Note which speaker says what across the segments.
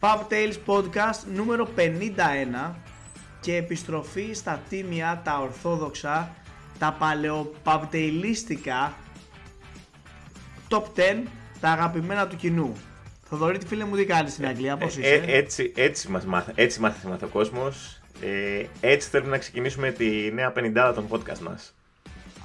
Speaker 1: Pub Tales Podcast νούμερο 51 και επιστροφή στα τίμια, τα ορθόδοξα, τα παλαιοπαπτεϊλίστικα top 10, τα αγαπημένα του κοινού. Θοδωρή, τι φίλε μου, τι κάνεις στην Αγγλία, πώς
Speaker 2: Ε,
Speaker 1: είσαι;
Speaker 2: ε, έτσι, έτσι μας μάθα, έτσι μάθησε μάθει ο κόσμος. Ε, έτσι θέλουμε να ξεκινήσουμε τη νέα 50 των podcast μας.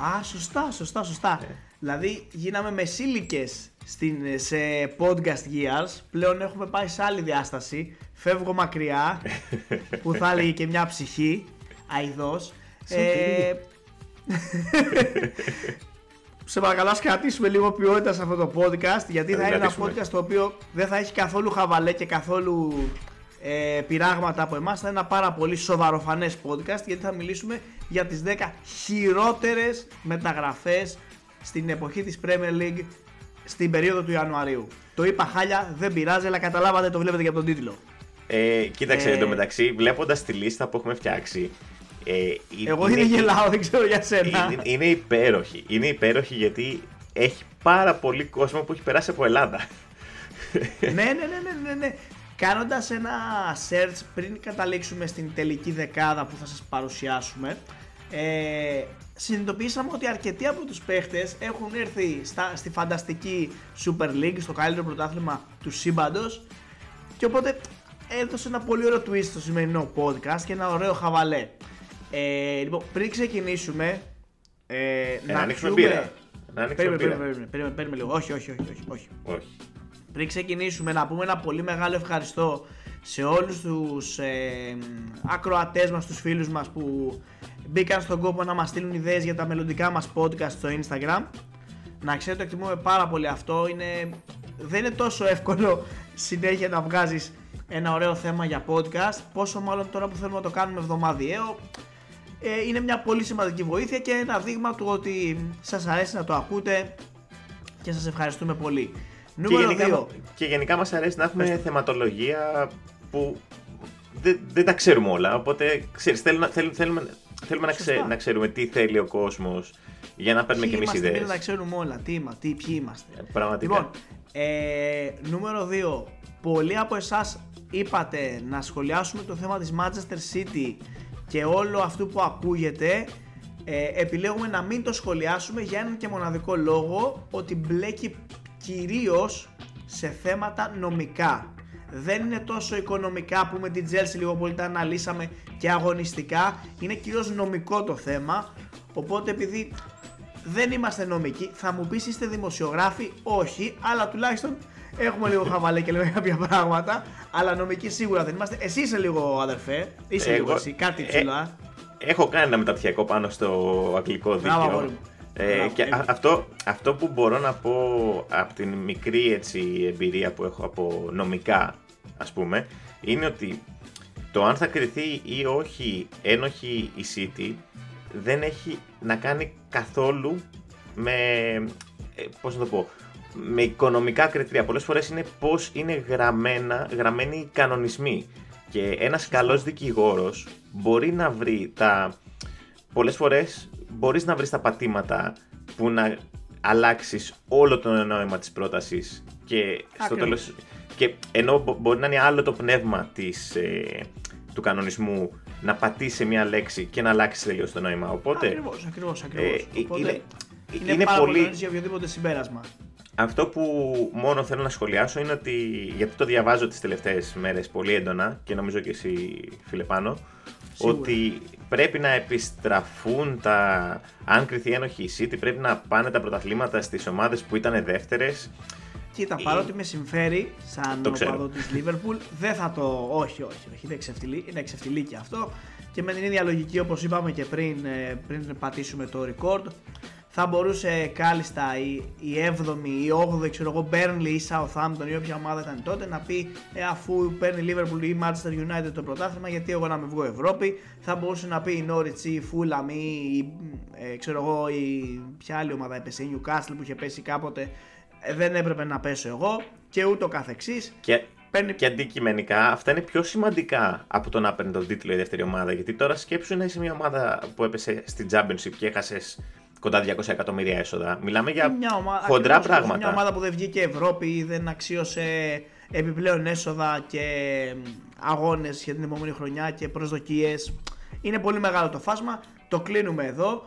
Speaker 1: Α, σωστά, σωστά, σωστά.
Speaker 2: Ε.
Speaker 1: Δηλαδή, γίναμε μεσήλικες στην, σε podcast years. Πλέον έχουμε πάει σε άλλη διάσταση. Φεύγω μακριά, που θα έλεγε και μια ψυχή, αηδός. Ε, σε παρακαλώ, ας κρατήσουμε λίγο ποιότητα σε αυτό το podcast, γιατί
Speaker 2: Θα
Speaker 1: θα είναι ένα
Speaker 2: κρατήσουμε.
Speaker 1: podcast το οποίο δεν θα έχει καθόλου χαβαλέ και καθόλου ε, πειράγματα από εμάς. Θα είναι ένα πάρα πολύ σοβαροφανές podcast, γιατί θα μιλήσουμε για τις 10 χειρότερες μεταγραφές στην εποχή της Premier League στην περίοδο του Ιανουαρίου. Το είπα χάλια, δεν πειράζει, αλλά καταλάβατε, το βλέπετε και από τον τίτλο.
Speaker 2: Ε, κοίταξε,
Speaker 1: Ε.
Speaker 2: εντωμεταξύ, βλέποντας τη λίστα που έχουμε φτιάξει, ε, είναι-
Speaker 1: Εγώ είναι γελάω, δεν ξέρω για σένα.
Speaker 2: είναι, είναι υπέροχη. Είναι υπέροχη γιατί έχει πάρα πολύ κόσμο που έχει περάσει από Ελλάδα.
Speaker 1: ναι, ναι, ναι, ναι, ναι, ναι. Κάνοντας ένα search πριν καταλήξουμε στην τελική δεκάδα που θα σας παρουσιάσουμε ε, συνειδητοποιήσαμε ότι αρκετοί από τους παίχτες έχουν έρθει στα, στη φανταστική Super League, στο καλύτερο πρωτάθλημα του σύμπαντος και οπότε έδωσε ένα πολύ ωραίο twist στο σημερινό podcast και ένα ωραίο χαβαλέ. Ε, λοιπόν, πριν ξεκινήσουμε ε,
Speaker 2: Ε, να ανοίξουμε μπύρα. Να ανοίξουμε
Speaker 1: Περίμενε,
Speaker 2: μπύρα.
Speaker 1: περίμενε, περίμενε, περίμενε λίγο. Όχι, όχι, όχι, όχι, όχι.
Speaker 2: Όχι.
Speaker 1: Πριν ξεκινήσουμε να πούμε ένα πολύ μεγάλο ευχαριστώ σε όλους τους ε, ακροατές μας, τους φίλους μας που μπήκαν στον κόπο να μας στείλουν ιδέες για τα μελλοντικά μας podcast στο Instagram. Να ξέρετε εκτιμούμε πάρα πολύ αυτό. Είναι, δεν είναι τόσο εύκολο συνέχεια να βγάζεις ένα ωραίο θέμα για podcast, πόσο μάλλον τώρα που θέλουμε να το κάνουμε εβδομαδιαίο. Ε, είναι μια πολύ σημαντική βοήθεια και ένα δείγμα του ότι σας αρέσει να το ακούτε και σας ευχαριστούμε πολύ.
Speaker 2: Και
Speaker 1: Νούμερο
Speaker 2: γενικά,
Speaker 1: 2.
Speaker 2: και γενικά μας αρέσει να έχουμε θεματολογία που δεν, δεν τα ξέρουμε όλα. Οπότε ξέρεις, θέλουμε, θέλουμε, θέλουμε, θέλουμε να, ξε-
Speaker 1: Σωστά.
Speaker 2: να ξέρουμε τι θέλει ο κόσμος για να παίρνουμε και εμείς
Speaker 1: είμαστε,
Speaker 2: ιδέες.
Speaker 1: μην τα ξέρουμε όλα. Τι είμαστε, τι, ποιοι είμαστε.
Speaker 2: Ε, Πραγματικά.
Speaker 1: Λοιπόν, ε, νούμερο 2. Πολλοί από εσάς είπατε να σχολιάσουμε το θέμα της Manchester City και όλο αυτό που ακούγεται. Ε, επιλέγουμε να μην το σχολιάσουμε για έναν και μοναδικό λόγο ότι μπλέκει κυρίως σε θέματα νομικά. Δεν είναι τόσο οικονομικά που με την Chelsea λίγο πολύ τα αναλύσαμε και αγωνιστικά. Είναι κυρίως νομικό το θέμα. Οπότε επειδή δεν είμαστε νομικοί. Θα μου πεις είστε δημοσιογράφοι, όχι, αλλά τουλάχιστον έχουμε λίγο χαβαλέ και λέμε κάποια πράγματα. Αλλά νομικοί σίγουρα δεν είμαστε. Εσύ είσαι λίγο αδερφέ, είσαι
Speaker 2: Εγώ-
Speaker 1: λίγο εσύ, κάτι
Speaker 2: ε,
Speaker 1: ψηλά.
Speaker 2: Έχω κάνει ένα μεταπτυχιακό πάνω στο αγγλικό
Speaker 1: Μπράβο, αγόρι
Speaker 2: δίκαιο.
Speaker 1: μου.
Speaker 2: Ε,
Speaker 1: Μπράβο,
Speaker 2: και
Speaker 1: ε.
Speaker 2: α- αυτό, αυτό που μπορώ να πω από την μικρή έτσι, εμπειρία που έχω από νομικά ας πούμε είναι ότι το αν θα κριθεί ή όχι ένοχη η City δεν έχει να κάνει καθόλου με, ε, πώς να το πω, με οικονομικά κριτήρια. Πολλές φορές είναι πώς είναι γραμμένα, γραμμένοι οι κανονισμοί. Και ένας καλός δικηγόρος μπορεί να βρει τα... Πολλές φορές μπορείς να βρεις τα πατήματα που να αλλάξεις όλο το νόημα της πρότασης και στο
Speaker 1: Ακριβώς.
Speaker 2: τέλος... Και ενώ μπο- μπορεί να είναι άλλο το πνεύμα της, ε, του κανονισμού να πατήσει σε μια λέξη και να αλλάξει τελείως το νόημα. Οπότε
Speaker 1: Ακριβώς, ακριβώς, ακριβώς.
Speaker 2: ε,
Speaker 1: Οπότε
Speaker 2: είναι-
Speaker 1: είναι,
Speaker 2: είναι
Speaker 1: πάρα πολύ
Speaker 2: πολύ-
Speaker 1: νωρίς για οποιοδήποτε συμπέρασμα.
Speaker 2: Αυτό που μόνο θέλω να σχολιάσω είναι ότι, γιατί το διαβάζω τις τελευταίες μέρες πολύ έντονα και νομίζω και εσύ φίλε Πάνο,
Speaker 1: Σίγουρα.
Speaker 2: ότι πρέπει να επιστραφούν τα, αν κρυθεί ένοχη η City, πρέπει να πάνε τα πρωταθλήματα στις ομάδες που ήταν δεύτερες.
Speaker 1: Κοίτα,
Speaker 2: Ε,
Speaker 1: παρότι με συμφέρει σαν
Speaker 2: το ξέρω.
Speaker 1: οπαδό της Liverpool, δεν θα το. Όχι, όχι, όχι. Είναι, ξεφτιλί, είναι ξεφτιλίκι αυτό. Και με την ίδια λογική, όπως είπαμε και πριν, ε, πριν πατήσουμε το record, θα μπορούσε κάλλιστα η, η 7η ή 8η, ξέρω εγώ, Burnley ή Southampton ή όποια ομάδα ήταν τότε να πει ε, αφού παίρνει η Liverpool ή η Manchester United το πρωτάθλημα, γιατί εγώ να με βγω Ευρώπη. Θα μπορούσε να πει η Norwich ή η Fulham ή η, ε, ξέρω εγώ, η, ποια άλλη ομάδα έπεσε, η Newcastle που είχε πέσει κάποτε. Ε, δεν έπρεπε να πέσω εγώ και ούτω καθεξής.
Speaker 2: Και,
Speaker 1: Παίρνει
Speaker 2: και αντικειμενικά αυτά είναι πιο σημαντικά από το να παίρνει τον τίτλο η δεύτερη ομάδα. Γιατί τώρα σκέψου να είσαι μια ομάδα που έπεσε στην Championship και έχασες κοντά 200 εκατομμύρια έσοδα. Μιλάμε για
Speaker 1: Μια ομα-
Speaker 2: χοντρά
Speaker 1: ακριβώς,
Speaker 2: πράγματα.
Speaker 1: Μια ομάδα που δεν βγήκε Ευρώπη ή δεν αξίωσε επιπλέον έσοδα και αγώνες για την επόμενη χρονιά και προσδοκίες. Είναι πολύ μεγάλο το φάσμα, το κλείνουμε εδώ.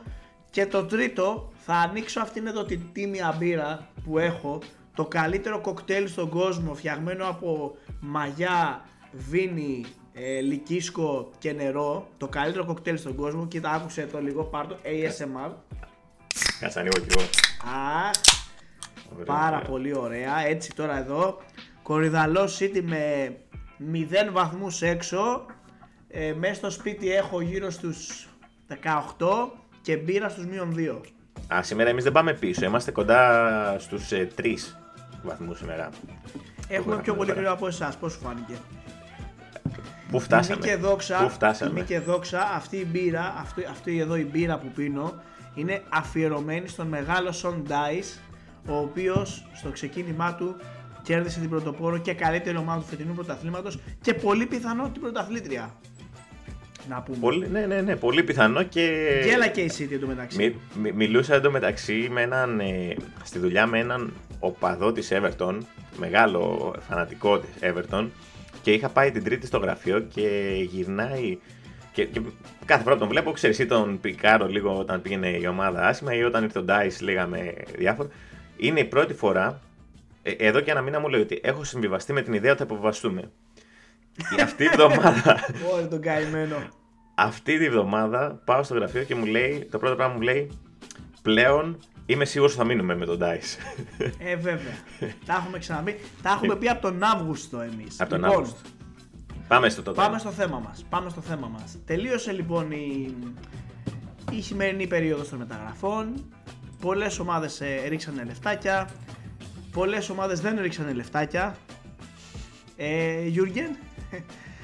Speaker 1: Και το τρίτο, θα ανοίξω αυτήν εδώ την τίμια μπύρα που έχω, το καλύτερο κοκτέιλ στον κόσμο φτιαγμένο από μαγιά, βίνι, ε, λυκίσκο και νερό. Το καλύτερο κοκτέιλ στον κόσμο. Κοίτα, άκουσε το λίγο, πάρ' το ASMR.
Speaker 2: Κάτσε ανοίγω κι εγώ.
Speaker 1: Α, πάρα πολύ ωραία. Έτσι τώρα εδώ. Κορυδαλό City με 0 βαθμούς έξω. Ε, μέσα στο σπίτι έχω γύρω στους 18 και μπύρα στους μείον 2.
Speaker 2: Α, σήμερα εμείς δεν πάμε πίσω. Είμαστε κοντά στους ε, 3 βαθμούς σήμερα.
Speaker 1: Έχουμε πιο πολύ κρύο από εσάς. Πώς σου φάνηκε;
Speaker 2: Πού φτάσαμε;
Speaker 1: Τιμή και δόξα,
Speaker 2: Πού φτάσαμε;
Speaker 1: τιμή και δόξα, αυτή η μπύρα, αυτή, αυτή εδώ η μπύρα που πίνω είναι αφιερωμένη στον μεγάλο Σον Dice, ο οποίος στο ξεκίνημά του κέρδισε την πρωτοπόρο και καλύτερη ομάδα του φετινού πρωταθλήματος και πολύ πιθανό την πρωταθλήτρια. Να πούμε.
Speaker 2: Πολύ, ναι, ναι, ναι, πολύ πιθανό και.
Speaker 1: Γέλα και η City εντωμεταξύ.
Speaker 2: Μι, μι, μιλούσα εντωμεταξύ με έναν, ε, στη δουλειά με έναν οπαδό της Everton, μεγάλο φανατικό της Everton και είχα πάει την τρίτη στο γραφείο και γυρνάει και, και κάθε φορά που τον βλέπω, ξέρεις ή τον πικάρω λίγο όταν πήγαινε η ομάδα άσχημα ή όταν ήρθε ο Dice λέγαμε διάφορα. Είναι η πρώτη φορά, ε, εδώ και ένα μήνα μου λέει ότι έχω συμβιβαστεί με την ιδέα ότι θα αποβαστούμε. Και αυτή η εβδομάδα
Speaker 1: Ωρε τον καημένο.
Speaker 2: Αυτή τη βδομάδα πάω στο γραφείο και μου λέει, το πρώτο πράγμα μου λέει, πλέον είμαι σίγουρος ότι θα μείνουμε με τον Dice.
Speaker 1: Ε, βέβαια. τα έχουμε ξαναπεί. Τα έχουμε πει από τον Αύγουστο εμείς.
Speaker 2: Από τον
Speaker 1: Λοιπόν,
Speaker 2: Αύγουστο. Πάμε στο τότε.
Speaker 1: Πάμε στο θέμα μας. Πάμε στο θέμα μας. Τελείωσε λοιπόν η, η χειμερινή περίοδος των μεταγραφών. Πολλές ομάδες ε, ρίξανε λεφτάκια. Πολλές ομάδες δεν ρίξανε λεφτάκια. Ε, Γιούργεν.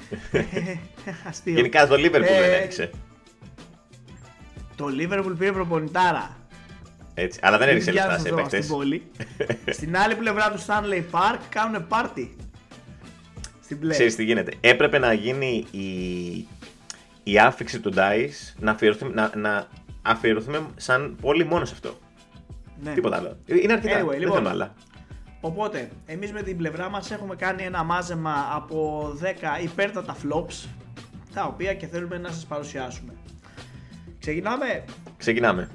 Speaker 1: Αστείο.
Speaker 2: Γενικά το Liverpool
Speaker 1: Ε,
Speaker 2: δεν έριξε.
Speaker 1: Το Liverpool πήρε προπονητάρα.
Speaker 2: Έτσι. Αλλά δεν έριξε
Speaker 1: Μην
Speaker 2: λεφτά
Speaker 1: πιάνεις
Speaker 2: σε
Speaker 1: εδώ
Speaker 2: παίχτες.
Speaker 1: στην πόλη. Στην άλλη πλευρά του Stanley Park κάνουν πάρτι. Στην play.
Speaker 2: Ξέρεις τι γίνεται. Έπρεπε να γίνει η, η άφηξη του Dice να αφιερωθούμε, να, να αφιερωθούμε σαν πόλη μόνο σε αυτό.
Speaker 1: Ναι.
Speaker 2: Τίποτα άλλο. Είναι αρκετά.
Speaker 1: Anyway,
Speaker 2: δεν
Speaker 1: λοιπόν.
Speaker 2: θέλουμε άλλα.
Speaker 1: Οπότε, εμείς με την πλευρά μας έχουμε κάνει ένα μάζεμα από 10 υπέρτατα flops, τα οποία και θέλουμε να σας παρουσιάσουμε. Ξεκινάμε;
Speaker 2: Ξεκινάμε.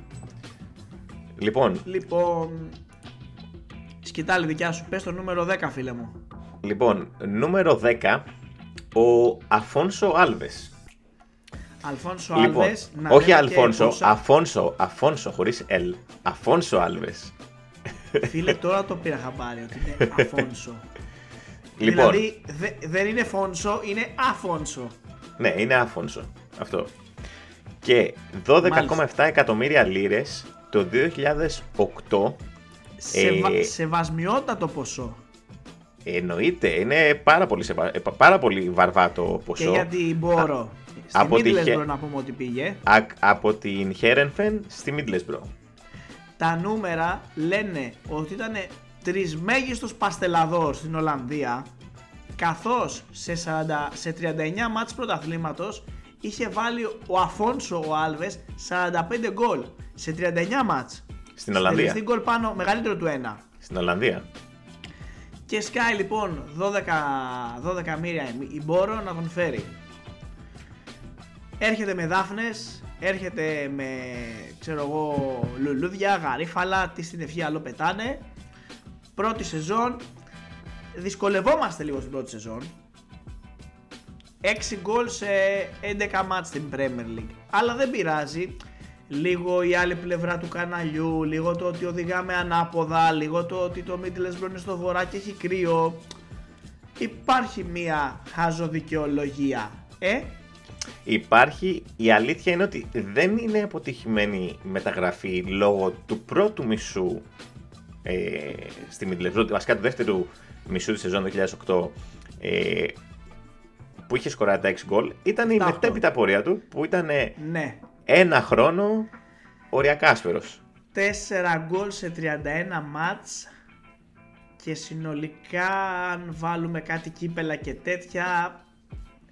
Speaker 2: Λοιπόν,
Speaker 1: Λοιπόν, σκητάλη δικιά σου, πες το νούμερο 10 φίλε μου.
Speaker 2: λοιπόν, νούμερο 10, ο Αφόνσο Άλβες.
Speaker 1: Αλφόνσο
Speaker 2: Λοιπόν,
Speaker 1: Άλβες. να
Speaker 2: όχι
Speaker 1: λέμε και
Speaker 2: Αλφόνσο,
Speaker 1: πόσα-
Speaker 2: Αφόνσο, Αφόνσο χωρίς L. Αφόνσο Άλβες.
Speaker 1: Φίλε, τώρα το πήρα χαμπάρι ότι είναι Αφόνσο.
Speaker 2: Λοιπόν,
Speaker 1: Δηλαδή, δε- δεν είναι Φόνσο, είναι Αφόνσο.
Speaker 2: ναι, είναι Αφόνσο. Αυτό. Και 12,7 εκατομμύρια λίρες το 2008
Speaker 1: Σε,
Speaker 2: Ε,
Speaker 1: βα- σεβασμιότατο ποσό.
Speaker 2: εννοείται, είναι πάρα πολύ, σεβα- ε, πα- πάρα πολύ βαρβά το
Speaker 1: Και
Speaker 2: ποσό.
Speaker 1: γιατί μπορώ. Στη
Speaker 2: από τη
Speaker 1: Middlesbrough
Speaker 2: Χε-
Speaker 1: να πούμε ότι πήγε.
Speaker 2: Α- από την Χέρενφεν στη Middlesbrough.
Speaker 1: Τα νούμερα λένε ότι ήταν τρισμέγιστος παστελαδόρ στην Ολλανδία καθώς σε, 40, σε 39 μάτς πρωταθλήματος είχε βάλει ο Αφόνσο ο Άλβες 45 γκολ σε 39 μάτς.
Speaker 2: Στην Ολλανδία.
Speaker 1: Στην γκολ πάνω μεγαλύτερο του ένα.
Speaker 2: Στην Ολλανδία.
Speaker 1: Και σκάει λοιπόν 12, 12 μοίρια η Μπόρο να τον φέρει. Έρχεται με δάφνες, έρχεται με ξέρω εγώ λουλούδια, γαρίφαλα, τι στην ευχή άλλο πετάνε. Πρώτη σεζόν, δυσκολευόμαστε λίγο στην πρώτη σεζόν. 6 γκολ σε 11 μάτς στην Premier League. Αλλά δεν πειράζει. Λίγο η άλλη πλευρά του καναλιού, λίγο το ότι οδηγάμε ανάποδα, λίγο το ότι το Middlesbrough είναι στο βορρά και έχει κρύο. Υπάρχει μία χαζοδικαιολογία. Ε,
Speaker 2: Υπάρχει, η αλήθεια είναι ότι δεν είναι αποτυχημένη η μεταγραφή λόγω του πρώτου μισού ε, στη Middlesbrough, βασικά του δεύτερου μισού της σεζόν 2008 ε, που είχε σκοράρει τα 6 γκολ, ήταν η
Speaker 1: Τα οκτώ.
Speaker 2: μετέπειτα πορεία του που ήταν ε,
Speaker 1: ναι.
Speaker 2: ένα χρόνο οριακά άσφαιρος.
Speaker 1: 4 γκολ σε 31 μάτς και συνολικά αν βάλουμε κάτι κύπελα και τέτοια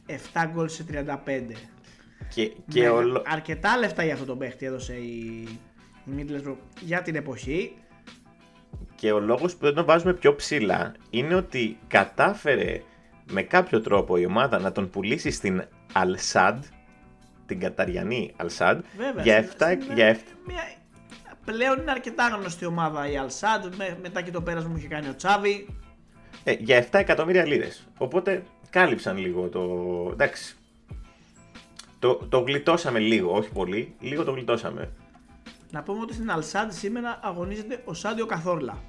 Speaker 1: 7 γκολ σε 35.
Speaker 2: Και, και
Speaker 1: Με
Speaker 2: ολο-
Speaker 1: Αρκετά λεφτά για αυτό το παίχτη έδωσε η, η Middlesbrough για την εποχή.
Speaker 2: και ο λόγος που δεν τον βάζουμε πιο ψηλά είναι ότι κατάφερε με κάποιο τρόπο η ομάδα να τον πουλήσει στην Αλσάντ, την Καταριανή Αλσάντ,
Speaker 1: Βέβαια,
Speaker 2: για
Speaker 1: στην-
Speaker 2: 7,
Speaker 1: στην-
Speaker 2: για 7,
Speaker 1: Μια... Πλέον είναι αρκετά γνωστή ομάδα η Αλσάντ. Με, μετά και το πέρασμα που είχε κάνει ο Τσάβη.
Speaker 2: ε, για 7 εκατομμύρια λίρες. Οπότε κάλυψαν λίγο το... εντάξει. Το, το γλιτώσαμε λίγο, όχι πολύ, λίγο το γλιτώσαμε.
Speaker 1: Να πούμε ότι στην Αλσάντ σήμερα αγωνίζεται ο Σάντιο Καθόρλα.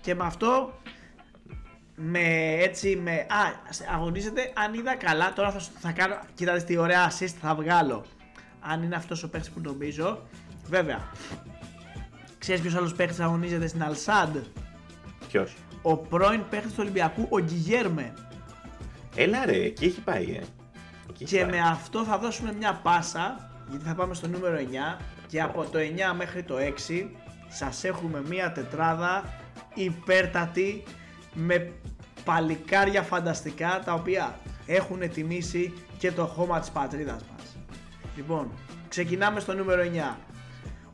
Speaker 1: Και με αυτό, με έτσι, με. Α, αγωνίζεται αν είδα καλά. Τώρα θα, θα κάνω. Κοιτάξτε τι ωραία assist θα βγάλω. Αν είναι αυτός ο παίχτη που νομίζω. Βέβαια. Ξέρεις ποιος άλλος παίχτη αγωνίζεται στην Αλσάντ;
Speaker 2: Ποιος;
Speaker 1: Ο πρώην παίχτη του Ολυμπιακού, ο Γκυγέρμε.
Speaker 2: Έλα ρε, εκεί έχει πάει, ε. Εκεί έχει
Speaker 1: Και
Speaker 2: πάει.
Speaker 1: με αυτό θα δώσουμε μια πάσα, γιατί θα πάμε στο νούμερο 9 και από το 9 μέχρι το 6 σας έχουμε μια τετράδα υπέρτατη με παλικάρια φανταστικά τα οποία έχουν τιμήσει και το χώμα της πατρίδας μας. Λοιπόν, ξεκινάμε στο νούμερο 9.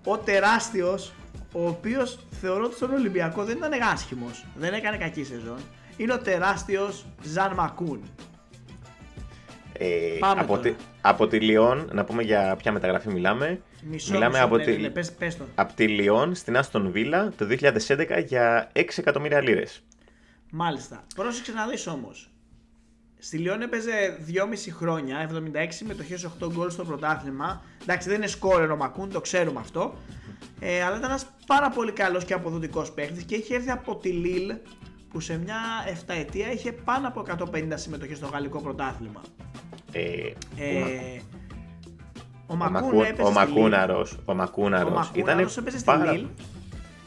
Speaker 1: Ο τεράστιος, ο οποίος θεωρώ ότι στον Ολυμπιακό δεν ήταν άσχημος, δεν έκανε κακή σεζόν, είναι ο τεράστιος Ζαν Μακούν.
Speaker 2: Ε,
Speaker 1: Πάμε
Speaker 2: από,
Speaker 1: τώρα.
Speaker 2: τη, από τη Λιόν, να πούμε για ποια μεταγραφή μιλάμε.
Speaker 1: Μισό,
Speaker 2: μιλάμε
Speaker 1: μισό,
Speaker 2: από,
Speaker 1: ναι,
Speaker 2: τη,
Speaker 1: ναι, ναι, πες, πες το.
Speaker 2: από τη Λιόν στην Άστον Βίλα το 2011 για 6 εκατομμύρια λίρες.
Speaker 1: Μάλιστα. Πρόσεξε να δεις όμως. Στη Λιόν έπαιζε 2,5 χρόνια, 76 συμμετοχές, 8 γκολ στο πρωτάθλημα. Εντάξει, δεν είναι σκόρερ ο Μακούν, το ξέρουμε αυτό. Ε, αλλά ήταν ένας πάρα πολύ καλός και αποδοτικός παίχτης και είχε έρθει από τη Λίλ που σε μια 7 ετία είχε πάνω από 150 συμμετοχές στο γαλλικό πρωτάθλημα.
Speaker 2: Ε,
Speaker 1: Ε, ο
Speaker 2: ο,
Speaker 1: Μακούν
Speaker 2: Μακού,
Speaker 1: έπαιζε
Speaker 2: ο
Speaker 1: στη Λίλ.
Speaker 2: Μακούναρος, ο Μακούναρος,
Speaker 1: Ο Μακούναρος έπαιζε στη
Speaker 2: πάρα,
Speaker 1: Λίλ.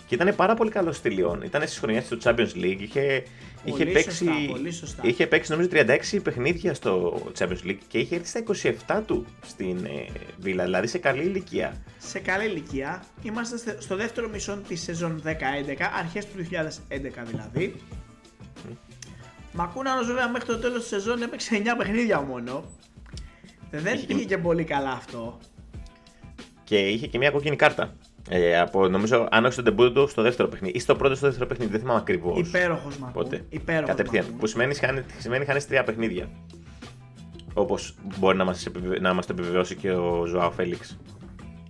Speaker 2: και ήταν πάρα πολύ καλό στη Λιόν. Ήταν στις χρονιές του Champions League. Είχε,
Speaker 1: Πολύ
Speaker 2: είχε, παίξει,
Speaker 1: σωστά, πολύ σωστά.
Speaker 2: είχε παίξει νομίζω 36 παιχνίδια στο Champions League και είχε έρθει στα 27 του στην ε, Βίλα, δηλαδή σε καλή ηλικία.
Speaker 1: σε καλή ηλικία. Είμαστε στε- στο δεύτερο μισό της σεζόν 10-11, αρχές του 2011 δηλαδή. Μακούναρος βέβαια μέχρι το τέλος της σεζόν έπαιξε 9 παιχνίδια μόνο. Δεν
Speaker 2: Είχε
Speaker 1: πήγε
Speaker 2: και-
Speaker 1: και πολύ καλά αυτό.
Speaker 2: Και είχε και μια κόκκινη κάρτα. Ε, από, νομίζω, αν όχι στο ντεμπούτο του, στο δεύτερο παιχνίδι. Ή στο πρώτο ή στο δεύτερο παιχνίδι, δεν θυμάμαι ακριβώς.
Speaker 1: Υπέροχος Μακούν.
Speaker 2: Πότε.
Speaker 1: Υπέροχος
Speaker 2: Κατευθείαν.
Speaker 1: Μακούν.
Speaker 2: Που σημαίνει, χάνει, σημαίνει χάνεις τρία παιχνίδια. Όπως μπορεί να μας να μας το επιβεβαιώσει και ο Ζωάο Φέληξ.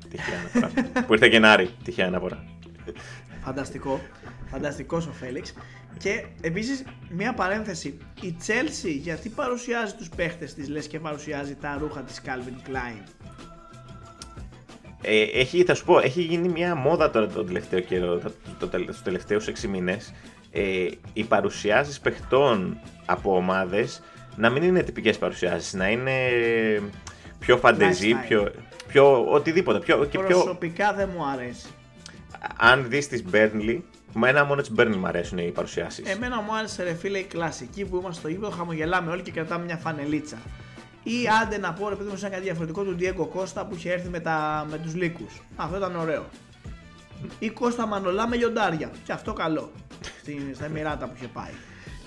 Speaker 2: Τυχαία αναφορά. που ήρθε Γενάρη. Τυχαία αναφορά.
Speaker 1: Φανταστικό. Φανταστικός ο Φέληξ. Και επίσης μια παρένθεση. Η Chelsea γιατί παρουσιάζει τους παίχτες της λες και παρουσιάζει τα ρούχα της Calvin Klein.
Speaker 2: Ε, έχει, θα σου πω, έχει γίνει μια μόδα τώρα τον τελευταίο καιρό, τα- το, το, τους τελευταίους 6 μήνες, ε, οι παρουσιάσεις παιχτών από ομάδες να μην είναι τυπικές παρουσιάσεις, να είναι πιο φαντεζή,
Speaker 1: Lifestyle.
Speaker 2: πιο, πιο οτιδήποτε. Πιο, και πιο,
Speaker 1: Προσωπικά δεν μου αρέσει.
Speaker 2: αν δεις τις Burnley, με ένα μόνο της Burnley μου αρέσουν οι παρουσιάσεις.
Speaker 1: Εμένα μου άρεσε ρε φίλε η κλασική που είμαστε στο γήπεδο, χαμογελάμε όλοι και κρατάμε μια φανελίτσα. Ή άντε να πω ρε παιδί μου σαν κάτι διαφορετικό του Diego Κώστα που είχε έρθει με, τα, με τους λύκους. Αυτό ήταν ωραίο. Ή Κώστα Μανολά με λιοντάρια. Και αυτό καλό. Στην, στα Εμμυράτα που είχε πάει.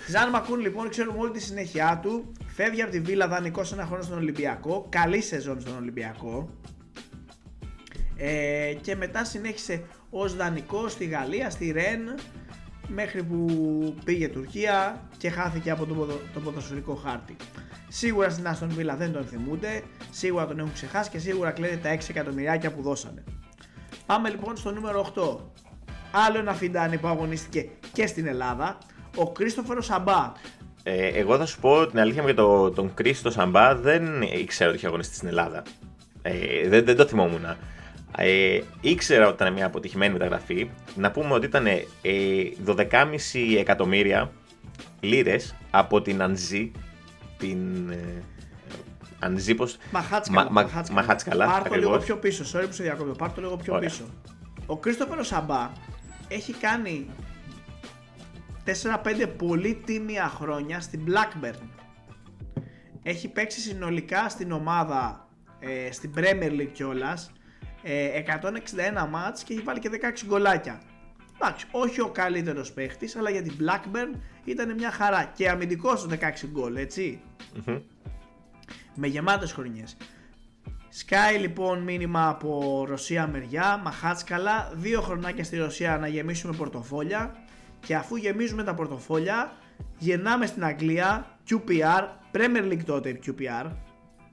Speaker 1: Ζαν Μακούν λοιπόν ξέρουμε όλη τη συνέχεια του. Φεύγει από τη Βίλα δανεικός ένα χρόνο στον Ολυμπιακό. Καλή σεζόν στον Ολυμπιακό. Ε, και μετά συνέχισε ως δανεικός στη Γαλλία, στη Ρεν μέχρι που πήγε Τουρκία και χάθηκε από το, ποδο, το ποδοσφαιρικό χάρτη. Σίγουρα στην Αστον Βίλα δεν τον θυμούνται, σίγουρα τον έχουν ξεχάσει και σίγουρα κλαίνε τα 6 εκατομμυριάκια που δώσανε. Πάμε λοιπόν στο νούμερο 8. Άλλο ένα φιντάνι που αγωνίστηκε και στην Ελλάδα, ο Κρίστοφερος Σαμπά.
Speaker 2: Ε, εγώ θα σου πω την αλήθεια μου για το, τον Κρίστο Σαμπά δεν ήξερα ότι είχε αγωνιστεί στην Ελλάδα. Ε, δεν, δεν το θυμόμουν. Ε, ήξερα ότι ήταν μια αποτυχημένη μεταγραφή. Να πούμε ότι ήταν ε, 12,5 εκατομμύρια λίρες από την Ανζή. Την. Ε, Ανζή, πώς.
Speaker 1: Μαχάτσκαλα.
Speaker 2: Μα- μα- Μαχάτσκαλα,
Speaker 1: Πάρ' το λίγο
Speaker 2: ακριβώς.
Speaker 1: πιο πίσω. Sorry που σε διακόπτω. Πάρ' το λίγο πιο
Speaker 2: Ωραία.
Speaker 1: πίσω. Ο Κρίστοφερο Σαμπά έχει κάνει 4-5 πολύ τίμια χρόνια στην Blackburn. Έχει παίξει συνολικά στην ομάδα ε, στην Premier League κιόλας. Ε, 161 μάτς και έχει βάλει και 16 γκολάκια. Εντάξει, όχι ο καλύτερος παίχτης, αλλά για την Blackburn ήταν μια χαρά. Και αμυντικός 16 γκολ, έτσι
Speaker 2: Μμμ.
Speaker 1: με γεμάτες χρονιές. Σκάει λοιπόν μήνυμα από Ρωσία μεριά, Μαχάτσκαλα, δύο χρονάκια στη Ρωσία να γεμίσουμε πορτοφόλια και αφού γεμίζουμε τα πορτοφόλια γυρνάμε στην Αγγλία, QPR, Premier League τότε QPR.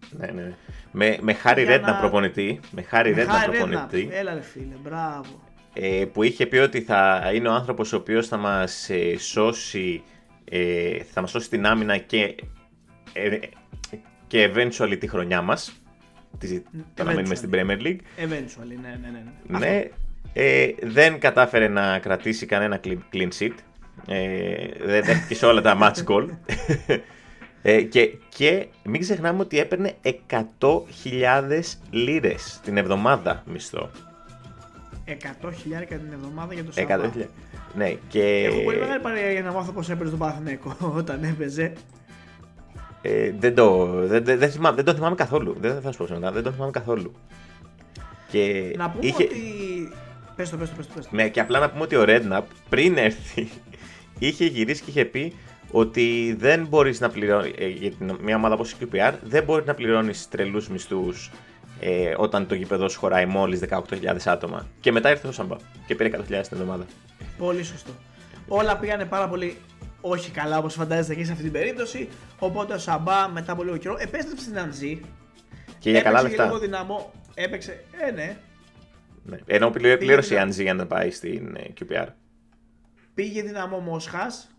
Speaker 2: Ναι, ναι. Με, με Χάρη Ρέντνα να... προπονητή. Με Χάρη Ρέντνα προπονητή.
Speaker 1: Έλα ρε φίλε, μπράβο.
Speaker 2: Ε, που είχε πει ότι θα είναι ο άνθρωπος ο οποίος θα μας ε, σώσει ε, θα μας σώσει την άμυνα και, ε, και eventually τη χρονιά μας το να μείνουμε στην Premier League.
Speaker 1: Eventually, ναι, ναι, ναι.
Speaker 2: ναι ε, δεν κατάφερε να κρατήσει κανένα clean sheet. Ε, δεν δέχτηκε σε όλα τα match goal. Ε, και, και μην ξεχνάμε ότι έπαιρνε 100.000 λίρες την εβδομάδα μισθό.
Speaker 1: 100.000 την εβδομάδα για το Σάββατο. 100.000.
Speaker 2: Ναι, και...
Speaker 1: Έχω πολύ μεγάλη παρέα για να μάθω πώς έπαιζε τον Παναθηναϊκό όταν έπαιζε.
Speaker 2: Ε, δεν, το, δεν, δεν, δεν, θυμάμαι, δεν το θυμάμαι καθόλου. Δεν θα σου πω σήμερα, δεν το θυμάμαι καθόλου.
Speaker 1: Και να πούμε είχε... ότι. Πες το, πες το, πες το, πες το.
Speaker 2: Ναι, και απλά να πούμε ότι ο Redknapp πριν έρθει είχε γυρίσει και είχε πει ότι δεν μπορείς να πληρώνεις. Ε, για μια ομάδα όπως η QPR δεν μπορείς να πληρώνεις τρελούς μισθούς ε, όταν το γήπεδο σου χωράει μόλις 18.000 άτομα. Και μετά ήρθε ο Σαμπά και πήρε 100.000 την εβδομάδα.
Speaker 1: Πολύ σωστό. Όλα πήγανε πάρα πολύ όχι καλά όπως φαντάζεστε και σε αυτή την περίπτωση. Οπότε ο Σαμπά μετά από λίγο καιρό επέστρεψε στην Αντζή.
Speaker 2: Και για καλά λεφτά.
Speaker 1: λίγο δυναμό. Έπαιξε. Ε, ναι.
Speaker 2: ναι. Ενώ πλήρωσε η Αντζή για να πάει στην ε, QPR.
Speaker 1: Πήγε δυναμό Μόσχας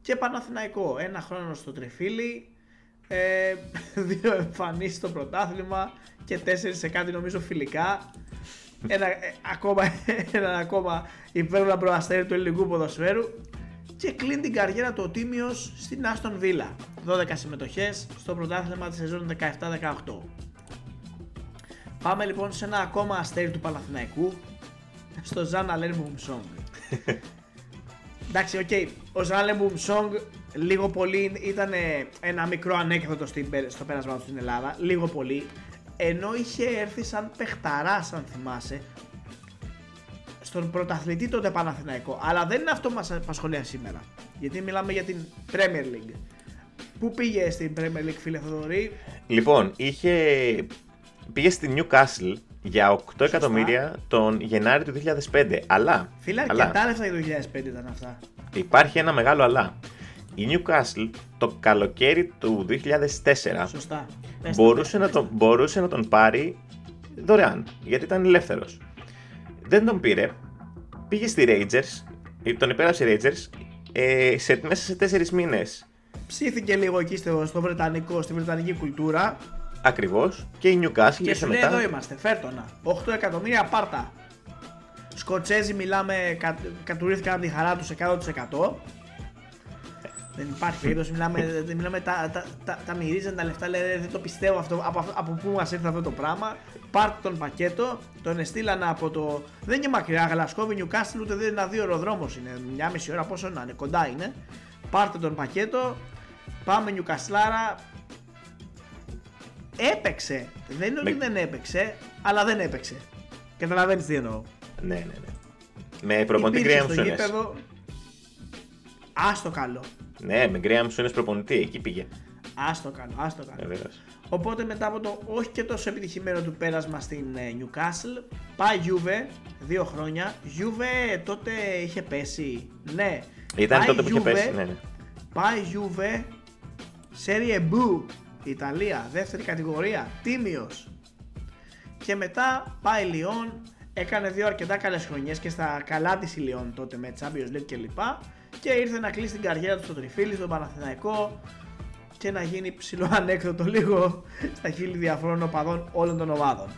Speaker 1: και Παναθηναϊκό. Ένα χρόνο στο Τρεφίλι. Ε, δύο εμφανίσεις στο πρωτάθλημα και τέσσερις σε κάτι νομίζω φιλικά. Ένα, ε, ακόμα, ένα ακόμα υπέροχο προαστέρι του ελληνικού ποδοσφαίρου και κλείνει την καριέρα του ο Τίμιος στην Άστον Βίλα. 12 συμμετοχές στο πρωτάθλημα της σεζόν 17-18. Πάμε λοιπόν σε ένα ακόμα αστέρι του Παναθηναϊκού, στο Ζαν Αλέν Μπουμσόνγκ. Εντάξει, OK, okay. ο Ζαν Αλέν Μπουμσόνγκ λίγο πολύ ήταν ένα μικρό ανέκδοτο στο πέρασμα του στην Ελλάδα, λίγο πολύ, ενώ είχε έρθει σαν παιχταράς, αν θυμάσαι, στον πρωταθλητή τότε Παναθηναϊκό. Αλλά δεν είναι αυτό που μας απασχολεί σήμερα. Γιατί μιλάμε για την Premier League. Πού πήγε στην Premier League, φίλε Θοδωρή;
Speaker 2: Λοιπόν, είχε... πήγε στη Newcastle για 8 Σωστά. εκατομμύρια τον Γενάρη του 2005. Αλλά.
Speaker 1: Φίλε, αρκετά λεφτά για το 2005 ήταν αυτά.
Speaker 2: Υπάρχει ένα μεγάλο αλλά. Η Newcastle το καλοκαίρι του 2004
Speaker 1: Σωστά.
Speaker 2: Μπορούσε, να τον, μπορούσε να τον πάρει δωρεάν γιατί ήταν ελεύθερος. Δεν τον πήρε. Πήγε στη Rangers, τον υπέρασε η Rangers ε, σε, μέσα σε τέσσερις μήνες.
Speaker 1: Ψήθηκε λίγο εκεί στο, στο βρετανικό, στη βρετανική κουλτούρα.
Speaker 2: Ακριβώς. Και η Newcastle
Speaker 1: και σου μετά. Εδώ είμαστε, φέρτονα. 8 εκατομμύρια πάρτα. Σκοτσέζοι μιλάμε, κα, κατουρήθηκαν τη χαρά τους 100%. Δεν υπάρχει περίπτωση. Μιλάμε, μιλάμε τα, τα, τα, τα μυρίζαν τα λεφτά. Λέει δεν το πιστεύω αυτό. Από, από πού μας ήρθε αυτό το πράγμα. Πάρτε τον πακέτο. Τον εστήλαν από το. Δεν είναι μακριά. Γλασκόβι, Νιουκάστιλ ούτε δεν είναι ένα δύο οροδρόμο. Είναι μια μισή ώρα. Πόσο να είναι. Κοντά είναι. Πάρτε τον πακέτο. Πάμε Νιουκαστλάρα. Έπαιξε. Δεν είναι ότι δεν έπαιξε, αλλά δεν έπαιξε. Καταλαβαίνεις τι εννοώ.
Speaker 2: Ναι, ναι, ναι. Με προπονητή Γκρέαμ
Speaker 1: Άστο καλό.
Speaker 2: Ναι, με Γκρέαμ είναι προπονητή, εκεί πήγε.
Speaker 1: Άστο καλό, άστο καλό. Οπότε μετά από το όχι και τόσο επιτυχημένο του πέρασμα στην ε, Newcastle, πάει Juve, δύο χρόνια. Juve τότε είχε πέσει, ναι.
Speaker 2: Ήταν πάει τότε που είχε πέσει, ναι, ναι.
Speaker 1: Πάει Juve, Serie B, Ιταλία, δεύτερη κατηγορία, τίμιος. Και μετά πάει Λιόν, έκανε δύο αρκετά καλές χρονιές και στα καλά της Λιόν τότε με Champions League κλπ και ήρθε να κλείσει την καριέρα του στο Τριφύλι, στον Παναθηναϊκό και να γίνει ψηλό ανέκδοτο λίγο στα χείλη διαφόρων οπαδών όλων των ομάδων.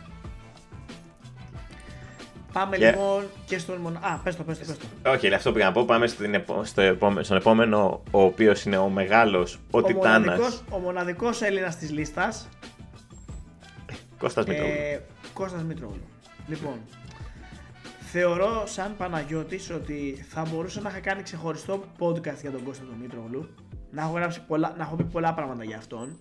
Speaker 1: Πάμε λοιπόν και στον μονο... Α, πες το, πες το, πες το.
Speaker 2: Όχι, αυτό πήγα να πω. Πάμε στην στο επόμενο, στον επόμενο, ο οποίος είναι ο μεγάλος, ο, ο Τιτάνας. Μοναδικός,
Speaker 1: ο μοναδικός Έλληνας της λίστας.
Speaker 2: Κώστας Μητρόγλου. Ε,
Speaker 1: Κώστας Μητρόγλου. Λοιπόν, θεωρώ σαν Παναγιώτης ότι θα μπορούσα να είχα κάνει ξεχωριστό podcast για τον Κώστα τον Μήτρογλου. Να έχω, γράψει πολλά, να έχω πει πολλά πράγματα για αυτόν.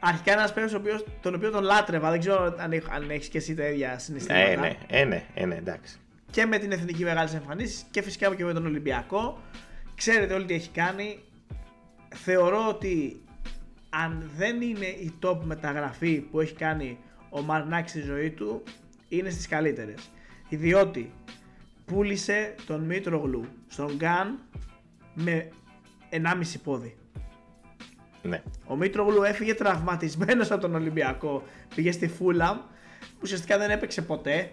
Speaker 1: Αρχικά ένας παίκτης τον οποίο τον λάτρευα, δεν ξέρω αν, αν έχεις και εσύ τα ίδια συναισθήματα.
Speaker 2: Ε, ναι, ε, ναι, ε, ναι, εντάξει.
Speaker 1: Και με την εθνική μεγάλης εμφανίση και φυσικά και με τον Ολυμπιακό. Ξέρετε όλοι τι έχει κάνει. Θεωρώ ότι αν δεν είναι η top μεταγραφή που έχει κάνει ο Μαρνάκης στη ζωή του, είναι στις καλύτερες. Διότι πούλησε τον Μήτρογλου στον Γκάν με 1,5 πόδι.
Speaker 2: Ναι.
Speaker 1: Ο Μήτρογλου έφυγε τραυματισμένος από τον Ολυμπιακό. Πήγε στη Φούλαμ, που ουσιαστικά δεν έπαιξε ποτέ.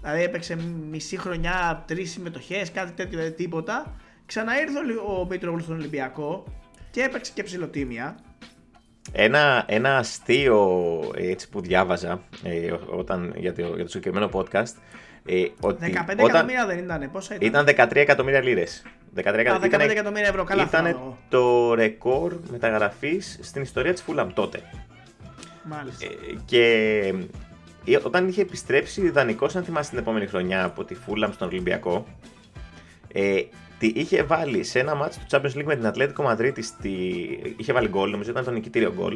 Speaker 1: Δηλαδή έπαιξε μισή χρονιά, τρεις συμμετοχές, κάτι τέτοιο, δηλαδή τίποτα. Ξαναήρθε ο ο Μήτρογλου στον Ολυμπιακό και έπαιξε και ψηλοτήμια.
Speaker 2: Ένα, ένα αστείο έτσι, που διάβαζα ε, όταν, για, το, για το συγκεκριμένο podcast. Ε,
Speaker 1: 15
Speaker 2: ότι
Speaker 1: εκατομμύρια δεν ήταν, πόσα ήταν.
Speaker 2: Ήταν 13 εκατομμύρια λίρες. 13,
Speaker 1: Α, 15 εκατομμύρια ευρώ, καλά
Speaker 2: Ήταν
Speaker 1: θυμάμαι εγώ.
Speaker 2: το ρεκόρ μεταγραφής στην ιστορία της Fulham τότε.
Speaker 1: Μάλιστα.
Speaker 2: Ε, και ε, όταν είχε επιστρέψει δανεικός, αν θυμάσαι την επόμενη χρονιά από τη Fulham στον Ολυμπιακό, ε, τη είχε βάλει σε ένα μάτσο του Champions League με την Ατλέτικο Μαδρίτη. Στη... Είχε βάλει γκολ, νομίζω ήταν το νικητήριο γκολ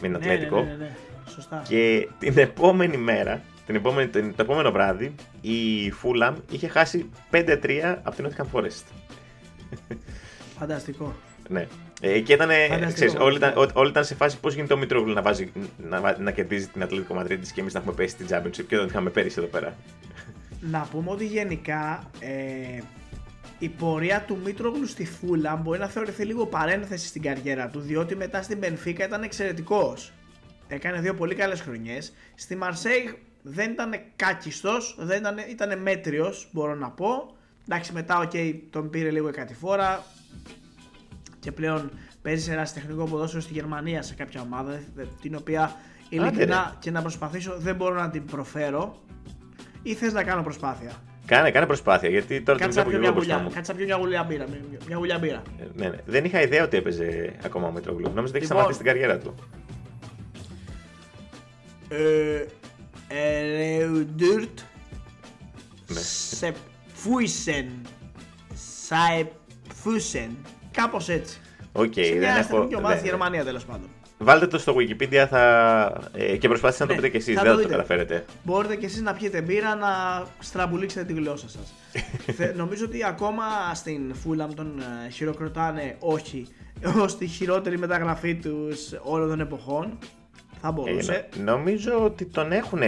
Speaker 2: με την
Speaker 1: ναι, ναι,
Speaker 2: Ατλέτικο.
Speaker 1: ναι, ναι, ναι. Σωστά.
Speaker 2: Και την επόμενη μέρα, την επόμενη, το επόμενο βράδυ, η Fulham είχε χάσει 5-3 από την Nottingham Forest.
Speaker 1: Φανταστικό.
Speaker 2: Ναι. Ε, και ήταν,
Speaker 1: Φανταστικό,
Speaker 2: ξέρεις, όλοι, ήταν,
Speaker 1: φανταστικό.
Speaker 2: ό- όλοι ήταν σε φάση πώς γίνεται ο Μητρόγλου να, βάζει, να, βα- να κερδίζει την Ατλέτικο Μαδρίτη και εμείς να έχουμε πέσει στην Championship και όταν είχαμε πέρυσι εδώ πέρα.
Speaker 1: Να πούμε ότι γενικά ε, η πορεία του Μήτρογλου στη Φούλαμ μπορεί να θεωρηθεί λίγο παρένθεση στην καριέρα του, διότι μετά στην Μπενφίκα ήταν εξαιρετικός. Έκανε δύο πολύ καλές χρονιές. Στη Μαρσέη δεν ήταν κάκιστος, δεν ήταν, ήταν μέτριος, μπορώ να πω. Εντάξει, μετά οκ, τον πήρε λίγο η κατηφόρα και πλέον παίζει σε ένα ερασιτεχνικό ποδόσφαιρο στη Γερμανία σε κάποια ομάδα, δε- δε- την οποία ειλικρινά και να προσπαθήσω δεν μπορώ να την προφέρω. Ή θες να κάνω προσπάθεια;
Speaker 2: Κάνε, κάνε προσπάθεια γιατί τώρα την
Speaker 1: Κάτσε να
Speaker 2: βλέπω
Speaker 1: πιω
Speaker 2: και
Speaker 1: μια
Speaker 2: εγώ μπροστά
Speaker 1: γουλιά.
Speaker 2: μου.
Speaker 1: Κάτσε να πιω μια γουλιά μπύρα. μια- Μια γουλιά μπύρα.
Speaker 2: Ε, Ναι, ναι. Δεν είχα ιδέα ότι έπαιζε ακόμα ο Μητρόγλου. Νόμιζα ότι έχεις
Speaker 1: Λοιπόν.
Speaker 2: σταματήσει την καριέρα του.
Speaker 1: Ε, Ρεουντούρτ
Speaker 2: Ναι.
Speaker 1: Σεπφούισεν Σαεπφούσεν Κάπως έτσι.
Speaker 2: Οκ,
Speaker 1: Σε
Speaker 2: δεν
Speaker 1: μια
Speaker 2: έχω.
Speaker 1: αστυνομική ομάδα
Speaker 2: δεν-
Speaker 1: στη Γερμανία τέλος πάντων.
Speaker 2: Βάλτε το στο Wikipedia θα... ε, και προσπάθηστε να το
Speaker 1: Ναι,
Speaker 2: πείτε κι εσείς.
Speaker 1: θα
Speaker 2: Δεν
Speaker 1: το
Speaker 2: θα το
Speaker 1: δείτε.
Speaker 2: καταφέρετε.
Speaker 1: Μπορείτε και εσείς να πιείτε μπύρα να στραμπουλήξετε τη γλώσσα σας. Θε- νομίζω ότι ακόμα στην Φούλαμ τον ε, χειροκροτάνε όχι ως τη χειρότερη μεταγραφή τους όλων των εποχών. Θα
Speaker 2: Ε,
Speaker 1: μπορούσε.
Speaker 2: νο- νομίζω ότι τον έχουν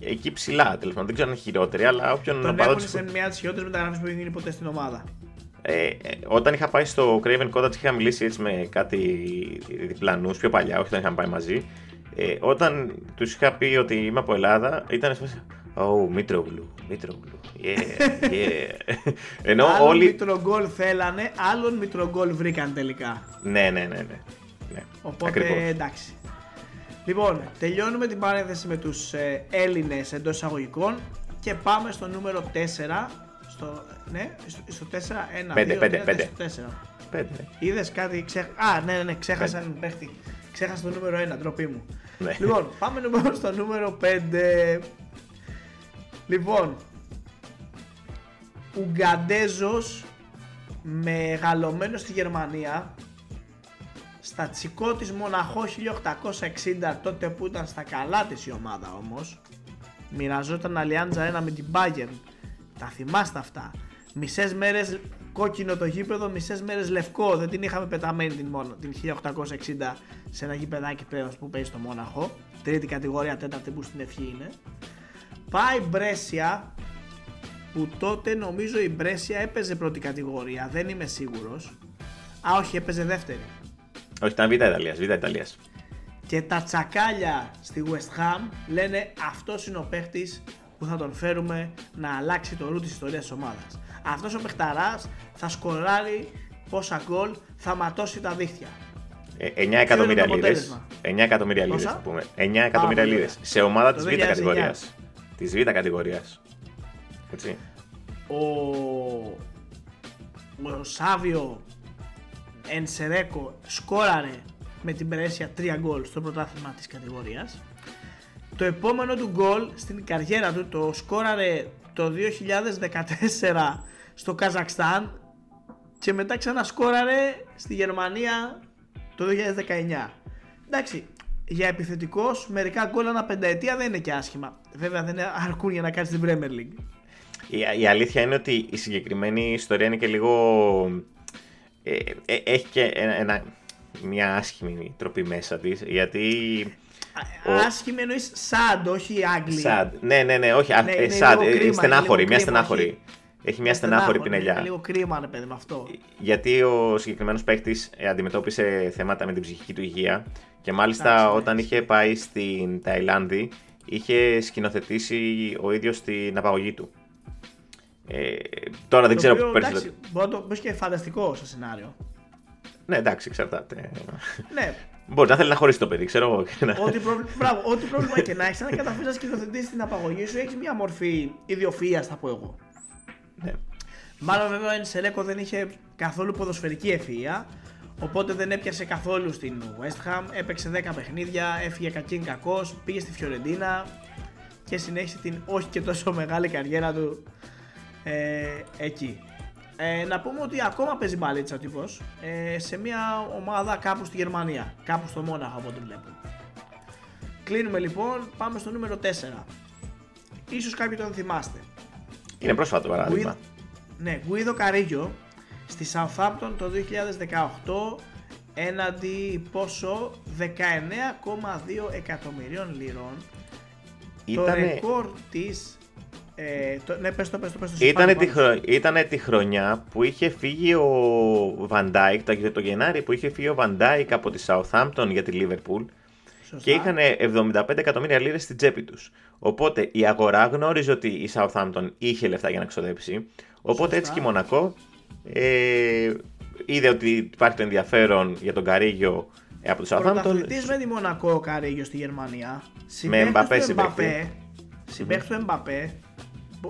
Speaker 2: εκεί ψηλά. Τέλος πάντων, δεν ξέρω αν είναι χειρότερη, αλλά όποιον
Speaker 1: Τον
Speaker 2: οπαδός
Speaker 1: έχουν
Speaker 2: της
Speaker 1: σε μια από τι χειρότερε μεταγραφέ που έχει γίνει ποτέ στην ομάδα.
Speaker 2: Ε, ε, όταν είχα πάει στο Craven Cottage είχα μιλήσει έτσι με κάτι διπλανούς πιο παλιά, όχι όταν είχαμε πάει μαζί. Ε, όταν τους είχα πει ότι είμαι από Ελλάδα, ήταν σε φάση Oh, Μήτρογλου, Μήτρογλου, yeah, yeah. Ενώ
Speaker 1: άλλον
Speaker 2: όλοι...
Speaker 1: μητρογκόλ θέλανε, άλλον μητρογκόλ βρήκαν τελικά.
Speaker 2: Ναι, ναι, ναι, ναι. ναι.
Speaker 1: Οπότε
Speaker 2: Ακριβώς.
Speaker 1: εντάξει. Λοιπόν, τελειώνουμε την παρένθεση με τους ε, Έλληνες εντός εισαγωγικών και πάμε στο νούμερο 4. Στο, ναι, στο, στο 4, 1,
Speaker 2: Πέντε,
Speaker 1: 2,
Speaker 2: πέντε,
Speaker 1: 3,
Speaker 2: πέντε.
Speaker 1: 4.
Speaker 2: Πέντε, ναι.
Speaker 1: Είδες κάτι, ξέχ... Α, ναι, ναι, ναι, ξέχασα έναν παίχτη. Ξέχασα το νούμερο 1, ντροπή μου.
Speaker 2: Ναι.
Speaker 1: Λοιπόν, πάμε λοιπόν στο νούμερο 5. Λοιπόν, Ουγκαντέζος μεγαλωμένος στη Γερμανία στα τσικό της Μοναχό 1860 τότε που ήταν στα καλά της η ομάδα όμως μοιραζόταν Αλιάντζα 1 με την Bayern τα θυμάστε αυτά. Μισές μέρες κόκκινο το γήπεδο μισές μέρες λευκό. Δεν την είχαμε πεταμένη την, μόνο, την 1860 σε ένα γήπεδάκι πλέον που παίζει στο Μόναχο. Τρίτη κατηγορία τέταρτη που στην ευχή είναι. Πάει Μπρέσια που τότε νομίζω η Μπρέσια έπαιζε πρώτη κατηγορία. Δεν είμαι σίγουρος. Α, όχι, έπαιζε δεύτερη.
Speaker 2: Όχι, ήταν Β' Ιταλίας, Β' Ιταλίας.
Speaker 1: Και τα τσακάλια στη West Ham λένε αυτός είναι ο παίχτης που θα τον φέρουμε να αλλάξει το ρου της ιστορίας της ομάδας. Αυτός ο παιχταράς θα σκοράρει πόσα γκολ, θα ματώσει τα δίχτυα.
Speaker 2: Ε, 9 εκατομμύρια
Speaker 1: το
Speaker 2: λίρες.
Speaker 1: αποτέλεσμα;
Speaker 2: 9 εκατομμύρια λίρες
Speaker 1: Πόσα;
Speaker 2: θα πούμε. 9 εκατομμύρια
Speaker 1: Α, πολύ
Speaker 2: λίρες.
Speaker 1: ωραία.
Speaker 2: Σε ομάδα
Speaker 1: Το
Speaker 2: της Β'
Speaker 1: 2009.
Speaker 2: κατηγορίας. Της Β' κατηγορίας. Έτσι.
Speaker 1: Ο, ο Σάβιο Ενσερέκο σκόραρε με την Πρέσια 3 γκολ στο πρωτάθλημα της κατηγορίας. Το επόμενο του γκολ στην καριέρα του το σκόραρε το 2014 στο Καζακστάν και μετά ξανασκόραρε στη Γερμανία το 2019. Εντάξει, για επιθετικός μερικά γκολ ανά πενταετία δεν είναι και άσχημα. Βέβαια δεν αρκούν για να κάνεις στην Premier League.
Speaker 2: Η, η αλήθεια είναι ότι η συγκεκριμένη ιστορία είναι και λίγο. Ε, ε, έχει και ένα, ένα- μια άσχημη τροπή μέσα της. Γιατί.
Speaker 1: Ο... Άσχημη εννοείς sad, όχι Άγγλοι.
Speaker 2: Sad. Ναι, ναι, ναι, όχι. Ναι, sad, ε, στενάχωρη, μια στενάχωρη. Έχει μια στενάχωρη πινελιά.
Speaker 1: Είναι λίγο κρίμα, ρε παιδί με αυτό.
Speaker 2: Γιατί ο συγκεκριμένος παίχτη ε, αντιμετώπισε θέματα με την ψυχική του υγεία και μάλιστα όταν είχε πάει στην Ταϊλάνδη είχε σκηνοθετήσει ο ίδιος την απαγωγή του. Ε, τώρα δεν ξέρω
Speaker 1: πού παίρνει. Μπορεί να το πει και φανταστικό στο σενάριο.
Speaker 2: Ναι, εντάξει, εξαρτάται.
Speaker 1: Ναι.
Speaker 2: Μπορεί να θέλει να χωρίσει το παιδί, ξέρω εγώ.
Speaker 1: Ό,τι, πρόβλημα, ό,τι πρόβλημα και να έχει, αν καταφέρεις να σκηνοθετήσεις την απαγωγή σου, έχεις μια μορφή ιδιοφυα, θα πω εγώ.
Speaker 2: Ναι.
Speaker 1: Μάλλον βέβαια ο Ενσελέκο δεν είχε καθόλου ποδοσφαιρική ευφυα. Οπότε δεν έπιασε καθόλου στην West Ham. Έπαιξε 10 παιχνίδια, έφυγε κακήν κακός, πήγε στη Φιωρεντίνα και συνέχισε την όχι και τόσο μεγάλη καριέρα του ε, εκεί. Ε, να πούμε ότι ακόμα παίζει μπαλίτσα ο τύπος ε, σε μια ομάδα κάπου στη Γερμανία. Κάπου στο Μόναχο από ό,τι βλέπω. Κλείνουμε λοιπόν, πάμε στο νούμερο 4. Ίσως κάποιοι τον θυμάστε.
Speaker 2: Είναι πρόσφατο παράδειγμα.
Speaker 1: Ναι, Γουίδο Καρίγιο στη Southampton το 2018 έναντι πόσο 19,2 εκατομμυρίων λιρών. Ήτανε... Το ρεκόρ της ε, το, ναι, πες το, πες το, πες το
Speaker 2: ήτανε, τη ήτανε τη χρονιά που είχε φύγει ο Βαντάικ, το, το Γενάρη που είχε φύγει ο Βαντάικ από τη Southampton για τη Liverpool και είχαν 75 εκατομμύρια λίρες στην τσέπη τους. Οπότε η αγορά γνώριζε ότι η Southampton είχε λεφτά για να ξοδέψει. Οπότε έτσι και η Μονακό ε, είδε ότι υπάρχει το ενδιαφέρον για τον Καρίγιο ε, από το Southampton.
Speaker 1: Πρωταθλητής με τη Μονακό ο Καρίγιο στη Γερμανία.
Speaker 2: Με Εμπαπέ
Speaker 1: Συμπέχει του Εμπαπέ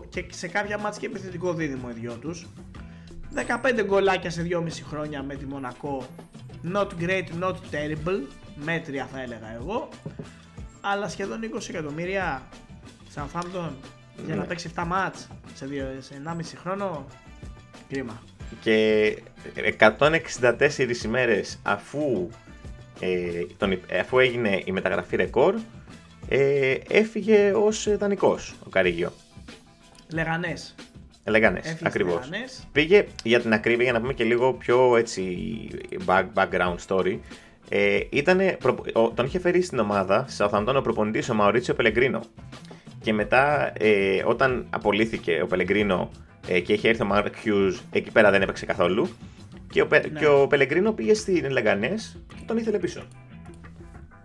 Speaker 1: και σε κάποια μάτια και επιθετικό δίδυμο οι δυο τους. 15 γκολάκια σε 2,5 χρόνια με τη Μονακό. Not great, not terrible. Μέτρια θα έλεγα εγώ. Αλλά σχεδόν 20 εκατομμύρια Southampton για να ναι. παίξει 7 μάτς σε, σε 1,5 χρόνο. Κρίμα
Speaker 2: και 164 ημέρες αφού, ε, τον, αφού έγινε η μεταγραφή ρεκόρ ε, έφυγε ως δανεικός ο Καρίγιο.
Speaker 1: Λεγανές.
Speaker 2: Λεγανές, ακριβώς. Πήγε για την ακρίβεια για να πούμε και λίγο πιο έτσι back, background story. Ε, ήτανε, τον είχε φέρει στην ομάδα σε Southampton ο προπονητής ο Μαουρίτσιο Πελεγκρίνο. Και μετά ε, όταν απολύθηκε ο Πελεγκρίνο ε, και είχε έρθει ο Μάρκ Hughes, εκεί πέρα δεν έπαιξε καθόλου. Και ο, ναι. και ο Πελεγκρίνο πήγε στην Λεγκανέ και τον ήθελε πίσω.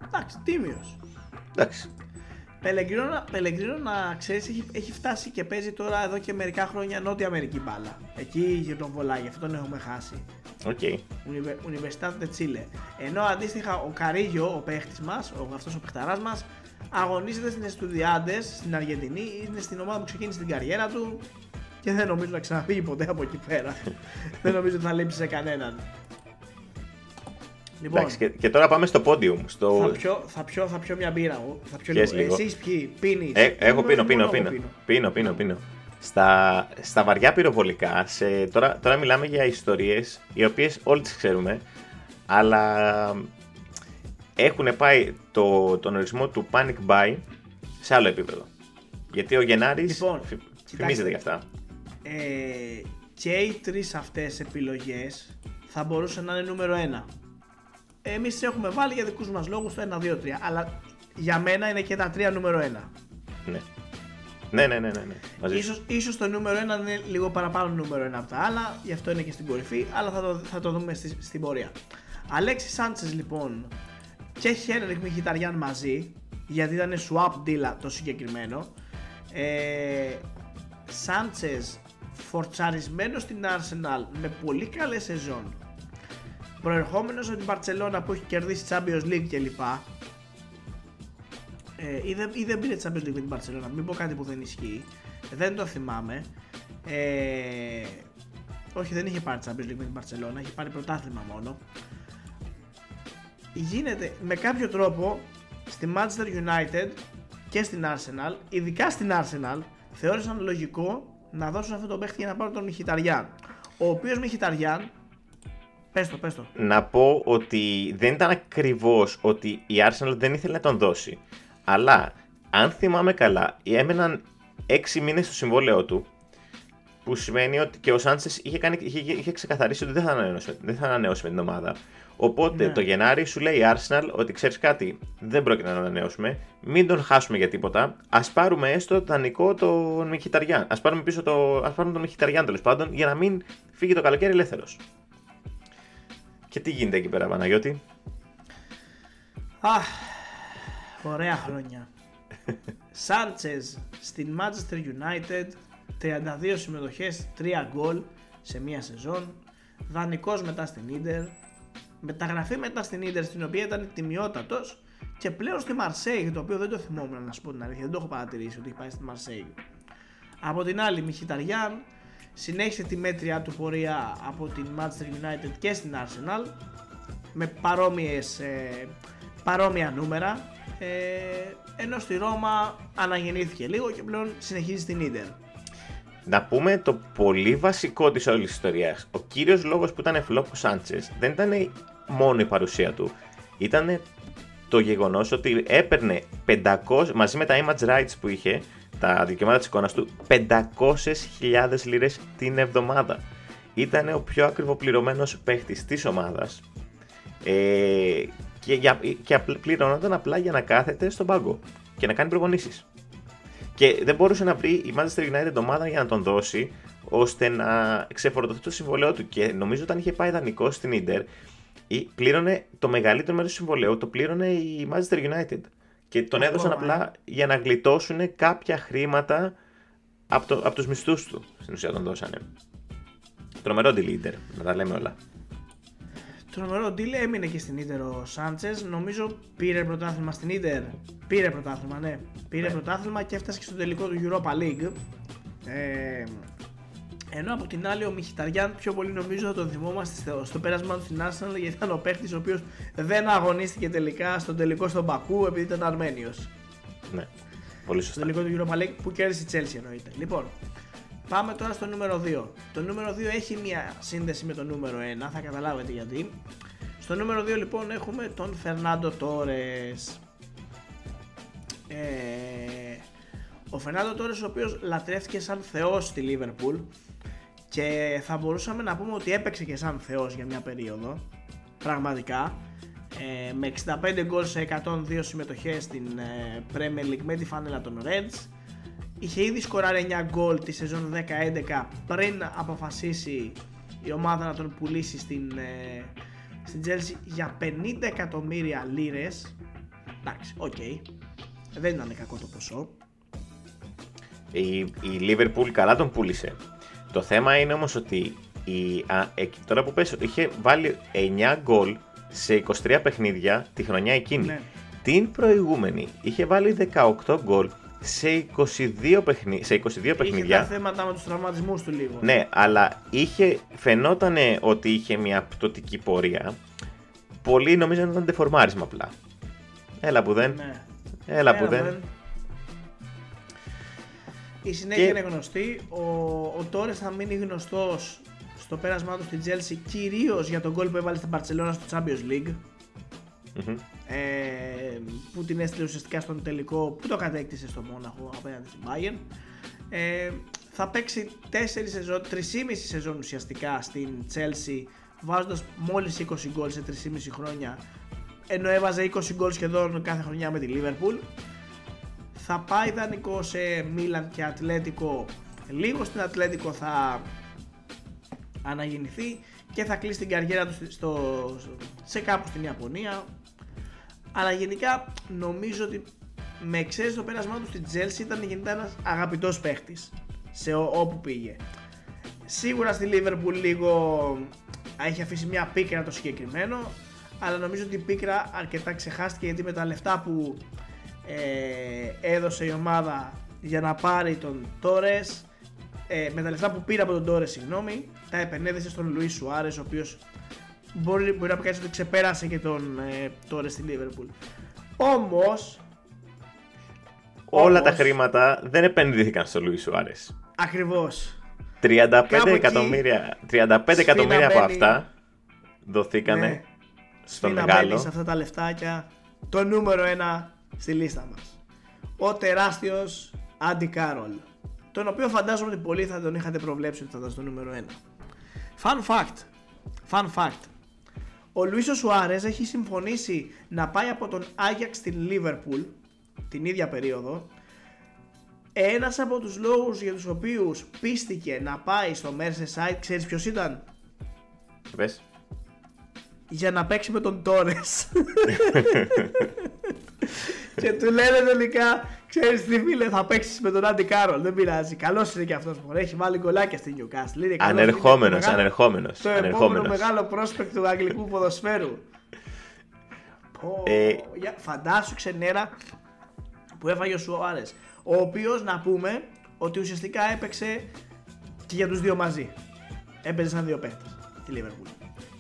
Speaker 1: Εντάξει, τίμιος.
Speaker 2: Εντάξει.
Speaker 1: Πελεγκρίνο, Πελεγκρίνο να ξέρεις, έχει, έχει φτάσει και παίζει τώρα εδώ και μερικά χρόνια Νότια Αμερική μπάλα. Εκεί γύρω βολάει, αυτό τον έχουμε χάσει.
Speaker 2: OK. Okay.
Speaker 1: Universidad de Chile. Ενώ αντίστοιχα ο Καρίγιο, ο παίχτης μας, αυτός ο παιχταράς μας, αγωνίζεται στην Εστουδιάντες στην Αργεντινή, είναι στην ομάδα που ξεκίνησε την καριέρα του και δεν νομίζω να ξαναφύγει ποτέ από εκεί πέρα. δεν νομίζω ότι θα λείψει σε κανέναν.
Speaker 2: Λοιπόν, Εντάξει, και, και, τώρα πάμε στο podium. Στο...
Speaker 1: Θα, πιω, θα, πιω, θα πιω μια μπύρα μου. Θα πιω λίγο. λίγο. Εσείς ποιοι, πίνεις.
Speaker 2: Ε, έχω πίνω, πίνω, πίνω. Πίνω, πίνω, πίνω. Στα, στα βαριά πυροβολικά, σε, τώρα, τώρα μιλάμε για ιστορίες οι οποίες όλοι τις ξέρουμε, αλλά έχουν πάει το, τον ορισμό του panic buy σε άλλο επίπεδο. Γιατί ο Γενάρης λοιπόν, φημίζεται γι' αυτά
Speaker 1: ε, και οι τρεις αυτές επιλογές θα μπορούσαν να είναι νούμερο 1. Εμείς έχουμε βάλει για δικούς μας λόγους το 1, 2, 3, αλλά για μένα είναι και τα τρία νούμερο 1.
Speaker 2: Ναι. Ναι, ναι, ναι, ναι.
Speaker 1: ναι. Ίσως, ίσως το νούμερο 1 είναι λίγο παραπάνω νούμερο 1 από τα άλλα, γι' αυτό είναι και στην κορυφή, αλλά θα το, θα το δούμε στη, στην πορεία. Αλέξης Σάντσες λοιπόν και Χένρικ Μιχιταριάν μαζί, γιατί ήταν swap deal το συγκεκριμένο. Ε, Σάντσες φορτσαρισμένος στην Arsenal με πολύ καλές σεζόν προερχόμενος από την Barcelona που έχει κερδίσει Champions League κλπ ε, ή, δεν, ή δεν πήρε Champions League με την Barcelona μην πω κάτι που δεν ισχύει δεν το θυμάμαι ε, όχι δεν είχε πάρει Champions League με την Barcelona είχε πάρει πρωτάθλημα μόνο γίνεται με κάποιο τρόπο στη Manchester United και στην Arsenal ειδικά στην Arsenal θεώρησαν λογικό να δώσουν αυτό το παίχτη για να πάρουν τον Μιχιταριάν. Ο οποίος Μιχιταριάν. Πες το, πες το.
Speaker 2: Να πω ότι δεν ήταν ακριβώς ότι η Arsenal δεν ήθελε να τον δώσει. Αλλά αν θυμάμαι καλά, έμεναν 6 μήνες στο συμβόλαιό του Που σημαίνει ότι και ο Σάντσες είχε, είχε, είχε ξεκαθαρίσει ότι δεν θα ανανεώσει, δεν θα ανανεώσει με την ομάδα. Οπότε ναι. το Γενάρη σου λέει η Arsenal ότι ξέρεις κάτι, δεν πρόκειται να ανανεώσουμε, μην τον χάσουμε για τίποτα. Α πάρουμε έστω δανεικό τον Μιχιταριάν. Α πάρουμε πίσω το, ας πάρουμε τον Μιχιταριάν τέλος πάντων για να μην φύγει το καλοκαίρι ελεύθερος. Και τι γίνεται εκεί πέρα, Παναγιώτη;
Speaker 1: Αχ, ωραία χρόνια. Σάντσες στην Manchester United, 32 συμμετοχές, 3 γκολ σε μία σεζόν. Δανεικός μετά στην Ίντερ, μεταγραφή μετά στην Ίντερ στην οποία ήταν τιμιότατος και πλέον στη Μαρσέη, το οποίο δεν το θυμόμουν να σου πω την αλήθεια, δεν το έχω παρατηρήσει ότι έχει πάει στη Μαρσέη. Από την άλλη, Μιχιταριάν συνέχισε τη μέτρια του πορεία από την Manchester United και στην Arsenal με παρόμοιες, ε, παρόμοια νούμερα ε, ενώ στη Ρώμα αναγεννήθηκε λίγο και πλέον συνεχίζει στην Ίντερ.
Speaker 2: Να πούμε το πολύ βασικό της όλης της ιστορίας. Ο κύριος λόγος που ήταν φλόπ ο Σάντσες δεν ήταν μόνο η παρουσία του. Ήταν το γεγονός ότι έπαιρνε 500, μαζί με τα image rights που είχε, τα δικαιώματα της εικόνας του, 500.000 λίρες την εβδομάδα. Ήταν ο πιο ακριβοπληρωμένος παίχτης της ομάδας ε, και, για, και πληρωνόταν απλά για να κάθεται στον πάγκο και να κάνει προπονήσεις. Και δεν μπορούσε να βρει η Manchester United ομάδα για να τον δώσει ώστε να ξεφορτωθεί το συμβολέο του. Και νομίζω όταν είχε πάει δανεικό στην Ιντερ, πλήρωνε το μεγαλύτερο μέρος του συμβολέου, το πλήρωνε η Manchester United. Και τον έδωσαν απλά για να γλιτώσουν κάποια χρήματα από, το, από τους μισθούς του. Στην ουσία τον δώσανε. Τρομερό leader, να τα λέμε όλα.
Speaker 1: Τρομερό deal έμεινε και στην Ίντερ ο Σάντσες. Νομίζω πήρε πρωτάθλημα στην Ίντερ. Πήρε πρωτάθλημα, ναι. Πήρε ναι. πρωτάθλημα και έφτασε και στο τελικό του Europa League. Ε, ενώ από την άλλη ο Μιχιταριάν πιο πολύ νομίζω θα τον θυμόμαστε στο, στο πέρασμα του στην Arsenal γιατί ήταν ο παίχτη ο οποίος δεν αγωνίστηκε τελικά στο τελικό στον Πακού επειδή ήταν Αρμένιο.
Speaker 2: Ναι, πολύ σωστά.
Speaker 1: Στο τελικό του Europa League που κέρδισε η Chelsea εννοείται. Λοιπόν, Πάμε τώρα στο νούμερο 2. Το νούμερο 2 έχει μια σύνδεση με το νούμερο 1, θα καταλάβετε γιατί. Στο νούμερο 2 λοιπόν έχουμε τον Φερνάντο Τόρες. Ε, ο Φερνάντο Τόρες ο οποίος λατρεύτηκε σαν θεός στη Λίβερπουλ και θα μπορούσαμε να πούμε ότι έπαιξε και σαν θεός για μια περίοδο, πραγματικά. Ε, με 65 γκολ σε 102 συμμετοχές στην ε, Premier League με τη φάνελα των Reds είχε ήδη σκοράρει 9 γκολ τη σεζόν 10-11 πριν αποφασίσει η ομάδα να τον πουλήσει στην, ε, στην Chelsea για 50 εκατομμύρια λίρες εντάξει, OK okay. δεν ήταν κακό το ποσό
Speaker 2: η, η Liverpool καλά τον πούλησε το θέμα είναι όμως ότι η, α, τώρα που πες είχε βάλει 9 γκολ σε 23 παιχνίδια τη χρονιά εκείνη ναι. την προηγούμενη είχε βάλει 18 γκολ σε 22, παιχνι... σε 22 παιχνίδια.
Speaker 1: Είχε θέματα με τους τραυματισμούς του λίγο.
Speaker 2: Ναι, αλλά είχε, φαινόταν ότι είχε μια πτωτική πορεία. Πολλοί νομίζαν ότι ήταν τεφορμάρισμα απλά. Έλα που δεν. Ναι. Έλα, που δεν.
Speaker 1: Η συνέχεια και... είναι γνωστή. Ο, ο Τόρε θα μείνει γνωστός στο πέρασμά του στην Chelsea κυρίως για τον γκολ που έβαλε στην Barcelona στο Champions League ε, που την έστειλε ουσιαστικά στον τελικό που το κατέκτησε στο Μόναχο απέναντι στην Bayern. Ε, θα παίξει 4 σεζόν, 3,5 σεζόν ουσιαστικά στην Chelsea βάζοντας μόλις 20 γκολ σε 3,5 χρόνια ενώ έβαζε 20 γκολ σχεδόν κάθε χρονιά με τη Liverpool. Θα πάει δανεικό σε Μίλαν και Ατλέτικο λίγο στην Ατλέτικο θα αναγεννηθεί και θα κλείσει την καριέρα του στο, σε κάπου στην Ιαπωνία αλλά γενικά νομίζω ότι με εξαίρεση το πέρασμά του στην Chelsea ήταν γενικά ένας αγαπητός παίχτης σε όπου πήγε. Σίγουρα στη Liverpool λίγο έχει αφήσει μια πίκρα το συγκεκριμένο, αλλά νομίζω ότι η πίκρα αρκετά ξεχάστηκε γιατί με τα λεφτά που ε, έδωσε η ομάδα για να πάρει τον Τόρες ε, με τα λεφτά που πήρε από τον Τόρες συγγνώμη τα επενέδυσε στον Λουίς Σουάρες ο οποίος μπορεί, μπορεί να πει ότι ξεπέρασε και τον ε, τώρα στη Liverpool. Όμως.
Speaker 2: Όλα τα χρήματα δεν επενδύθηκαν στο Λουίς Σουάρες.
Speaker 1: Ακριβώς.
Speaker 2: 35 εκατομμύρια, 35 εκατομμύρια από αυτά δοθήκανε ναι, στο μεγάλο.
Speaker 1: σε αυτά τα λεφτάκια το νούμερο ένα στη λίστα μας. Ο τεράστιος Άντι Κάρολ. τον οποίο φαντάζομαι ότι πολλοί θα τον είχατε προβλέψει ότι θα ήταν στο νούμερο 1. Fun fact. Fun fact. Ο Λουίσο Σουάρες έχει συμφωνήσει να πάει από τον Άγιαξ στην Λίβερπουλ την ίδια περίοδο. Ένας από τους λόγους για τους οποίους πίστηκε να πάει στο Merseyside, ξέρεις ποιος ήταν;
Speaker 2: Πες.
Speaker 1: Για να παίξει με τον Τόρες. και του λένε τελικά, ξέρεις τι φίλε, θα παίξεις με τον Άντι Κάρολ. Δεν πειράζει. Καλός είναι και αυτός που έχει βάλει κολλάκια στην Newcastle.
Speaker 2: Ανερχόμενος, ανερχόμενος.
Speaker 1: Το επόμενο μεγάλο πρόσπεκτ του αγγλικού ποδοσφαίρου. ε... Φαντάσου ξενέρα που έφαγε ο Σουάρες. Ο οποίος να πούμε ότι ουσιαστικά έπαιξε και για τους δύο μαζί. Έπαιζε σαν δύο παίχτε τη Λίβερπουλ.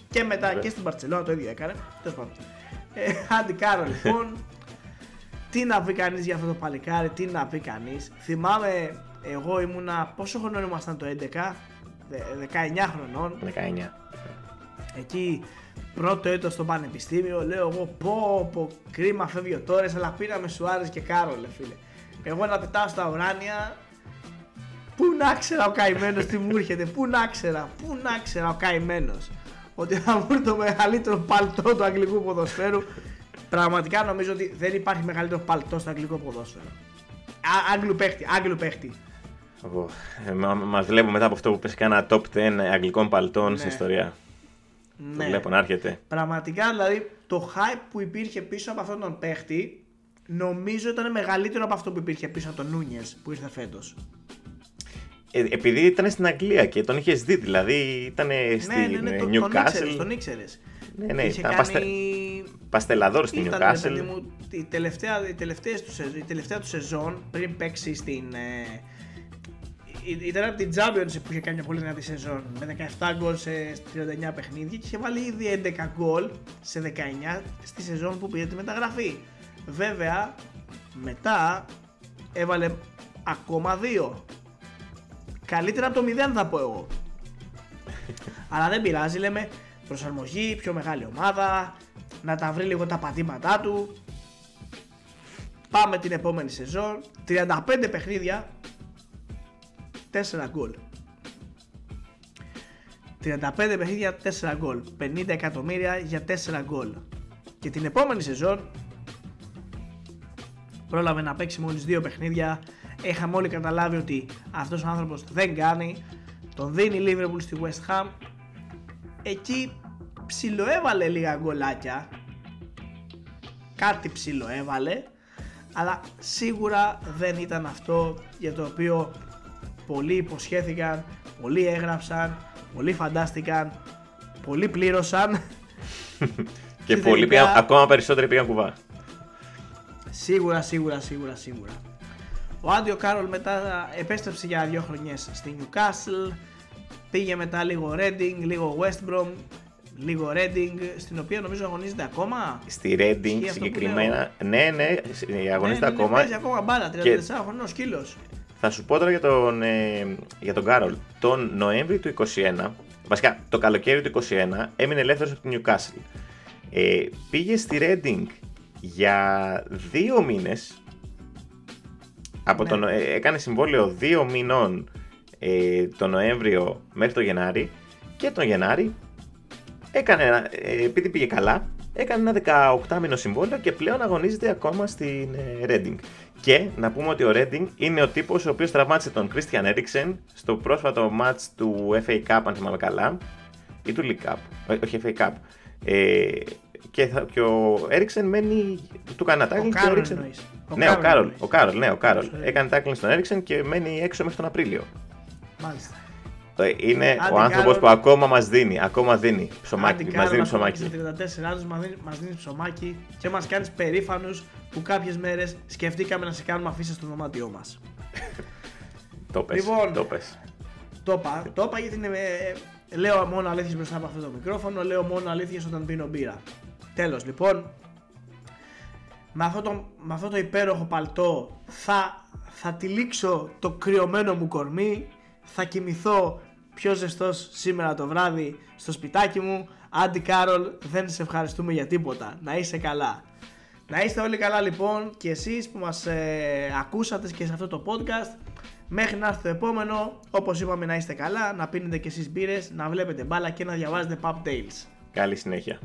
Speaker 1: Και μετά και στην Παρσελόνα το ίδιο έκανε. Τέλος πάντων. Ε, Άντι Κάρολ λοιπόν τι να πει κανείς για αυτό το παλικάρι, τι να πει κανείς. Θυμάμαι, εγώ ήμουνα. Πόσο χρονών ήμασταν το 11, 19 χρονών.
Speaker 2: 19.
Speaker 1: Εκεί πρώτο έτος στο πανεπιστήμιο, λέω εγώ πω πω κρίμα φεύγει ο Τόρες, αλλά πήραμε Σουάρες και Κάρολε φίλε. Εγώ να πετάω στα ουράνια, πού να ξέρα ο καημένος τι μου έρχεται, πού να ξέρα, πού να ξέρα ο καημένος. Ότι θα βρει το μεγαλύτερο παλτό του αγγλικού ποδοσφαίρου Πραγματικά νομίζω ότι δεν υπάρχει μεγαλύτερο παλτό στο αγγλικό ποδόσφαιρο. Άγγλου παίχτη, Άγγλου παίχτη.
Speaker 2: Ε, Μα βλέπω μετά από αυτό που πες ένα top 10 αγγλικών παλτών ναι. στην ιστορία. Ναι. Το βλέπω να έρχεται.
Speaker 1: Πραγματικά δηλαδή το hype που υπήρχε πίσω από αυτόν τον παίχτη νομίζω ήταν μεγαλύτερο από αυτό που υπήρχε πίσω από τον Νούνιες που ήρθε φέτος.
Speaker 2: Ε, επειδή ήταν στην Αγγλία και τον είχες δει, δηλαδή ήταν ναι, στην ναι, ναι, ναι, Newcastle.
Speaker 1: Τον ήξερες.
Speaker 2: Ναι, ναι, ήταν κάνει... παστελαδόρ στην Newcastle.
Speaker 1: Μου, η, τελευταία, η, τελευταία του, η τελευταία του σεζόν πριν παίξει στην. Ε, ήταν από την Championship που είχε κάνει μια πολύ δυνατή σεζόν με 17 γκολ σε 39 παιχνίδια και είχε βάλει ήδη 11 γκολ σε 19 στη σεζόν που πήρε τη μεταγραφή. Βέβαια, μετά έβαλε ακόμα 2. Καλύτερα από το 0 θα πω εγώ. Αλλά δεν πειράζει, λέμε προσαρμογή, πιο μεγάλη ομάδα, να τα βρει λίγο τα πατήματά του. Πάμε την επόμενη σεζόν, 35 παιχνίδια, 4 γκολ. 35 παιχνίδια, 4 γκολ. 50 εκατομμύρια για 4 γκολ. Και την επόμενη σεζόν πρόλαβε να παίξει μόλις 2 παιχνίδια. Έχαμε όλοι καταλάβει ότι αυτός ο άνθρωπος δεν κάνει. Τον δίνει η Liverpool στη West Ham εκεί ψιλοέβαλε λίγα γκολάκια κάτι ψιλοέβαλε αλλά σίγουρα δεν ήταν αυτό για το οποίο πολλοί υποσχέθηκαν, πολλοί έγραψαν, πολλοί φαντάστηκαν, πολλοί πλήρωσαν
Speaker 2: και πολλοί πήγαν, ακόμα περισσότεροι πήγαν κουβά.
Speaker 1: Σίγουρα, σίγουρα, σίγουρα, σίγουρα. Ο Άντιο Κάρολ μετά επέστρεψε για δύο χρονιές στη Newcastle Πήγε μετά λίγο Reading, λίγο West Brom, λίγο Reading, στην οποία νομίζω αγωνίζεται ακόμα.
Speaker 2: Στη Reading συγκεκριμένα. Ναι, ναι, αγωνίζεται ναι, ναι, ακόμα.
Speaker 1: Παίζει ακόμα μπάλα, 34 και... χρονών σκύλος.
Speaker 2: Θα σου πω τώρα για τον, ε, για τον Κάρολ. Τον Νοέμβρη του 2021, βασικά το καλοκαίρι του 2021, έμεινε ελεύθερος από την Newcastle. Ε, πήγε στη Reading για δύο μήνες. Από ναι. τον, ε, έκανε συμβόλαιο δύο μηνών ε, το Νοέμβριο μέχρι το Γενάρη και τον Γενάρη έκανε, ε, επειδή πήγε καλά, έκανε ένα 18 μήνο συμβόλαιο και πλέον αγωνίζεται ακόμα στην ε, Reading. Και να πούμε ότι ο Reading είναι ο τύπος ο οποίος τραυμάτισε τον Christian Eriksen στο πρόσφατο match του FA Cup αν θυμάμαι καλά ή του League Cup, ε, όχι FA Cup. Ε, και, θα, και ο Έρικσεν μένει. Του κάνει ένα tackling.
Speaker 1: Ο Κάρολ.
Speaker 2: Ναι, ο Κάρολ. Ο Κάρολ, ναι, ο Κάρολ. Έκανε tackling στον Έρικσεν και μένει έξω μέχρι τον Απρίλιο.
Speaker 1: Μάλιστα.
Speaker 2: Ε, είναι ο άνθρωπος που ακόμα μας δίνει. Ακόμα δίνει ψωμάκι. Μας δίνει ψωμάκι.
Speaker 1: Σε 34 άλλους μας δίνει ψωμάκι και μας κάνεις περήφανους που κάποιες μέρες σκεφτήκαμε να σε κάνουμε αφήσεις στο δωμάτιό μας.
Speaker 2: το πες, λοιπόν, το πες.
Speaker 1: Το είπα, το είπα γιατί είναι, ε, λέω μόνο αλήθειες μπροστά από αυτό το μικρόφωνο, λέω μόνο αλήθειες όταν πίνω μπύρα. Τέλος λοιπόν, με αυτό, το, με αυτό το υπέροχο παλτό θα, θα τυλίξω το κρυωμένο μου κορμί θα κοιμηθώ πιο ζεστός σήμερα το βράδυ στο σπιτάκι μου. Άντι Κάρολ, δεν σε ευχαριστούμε για τίποτα. Να είσαι καλά. Να είστε όλοι καλά λοιπόν και εσείς που μας ε, ακούσατε και σε αυτό το podcast. Μέχρι να έρθει το επόμενο, όπως είπαμε να είστε καλά, να πίνετε και εσείς μπύρες, να βλέπετε μπάλα και να διαβάζετε pub tales.
Speaker 2: Καλή συνέχεια.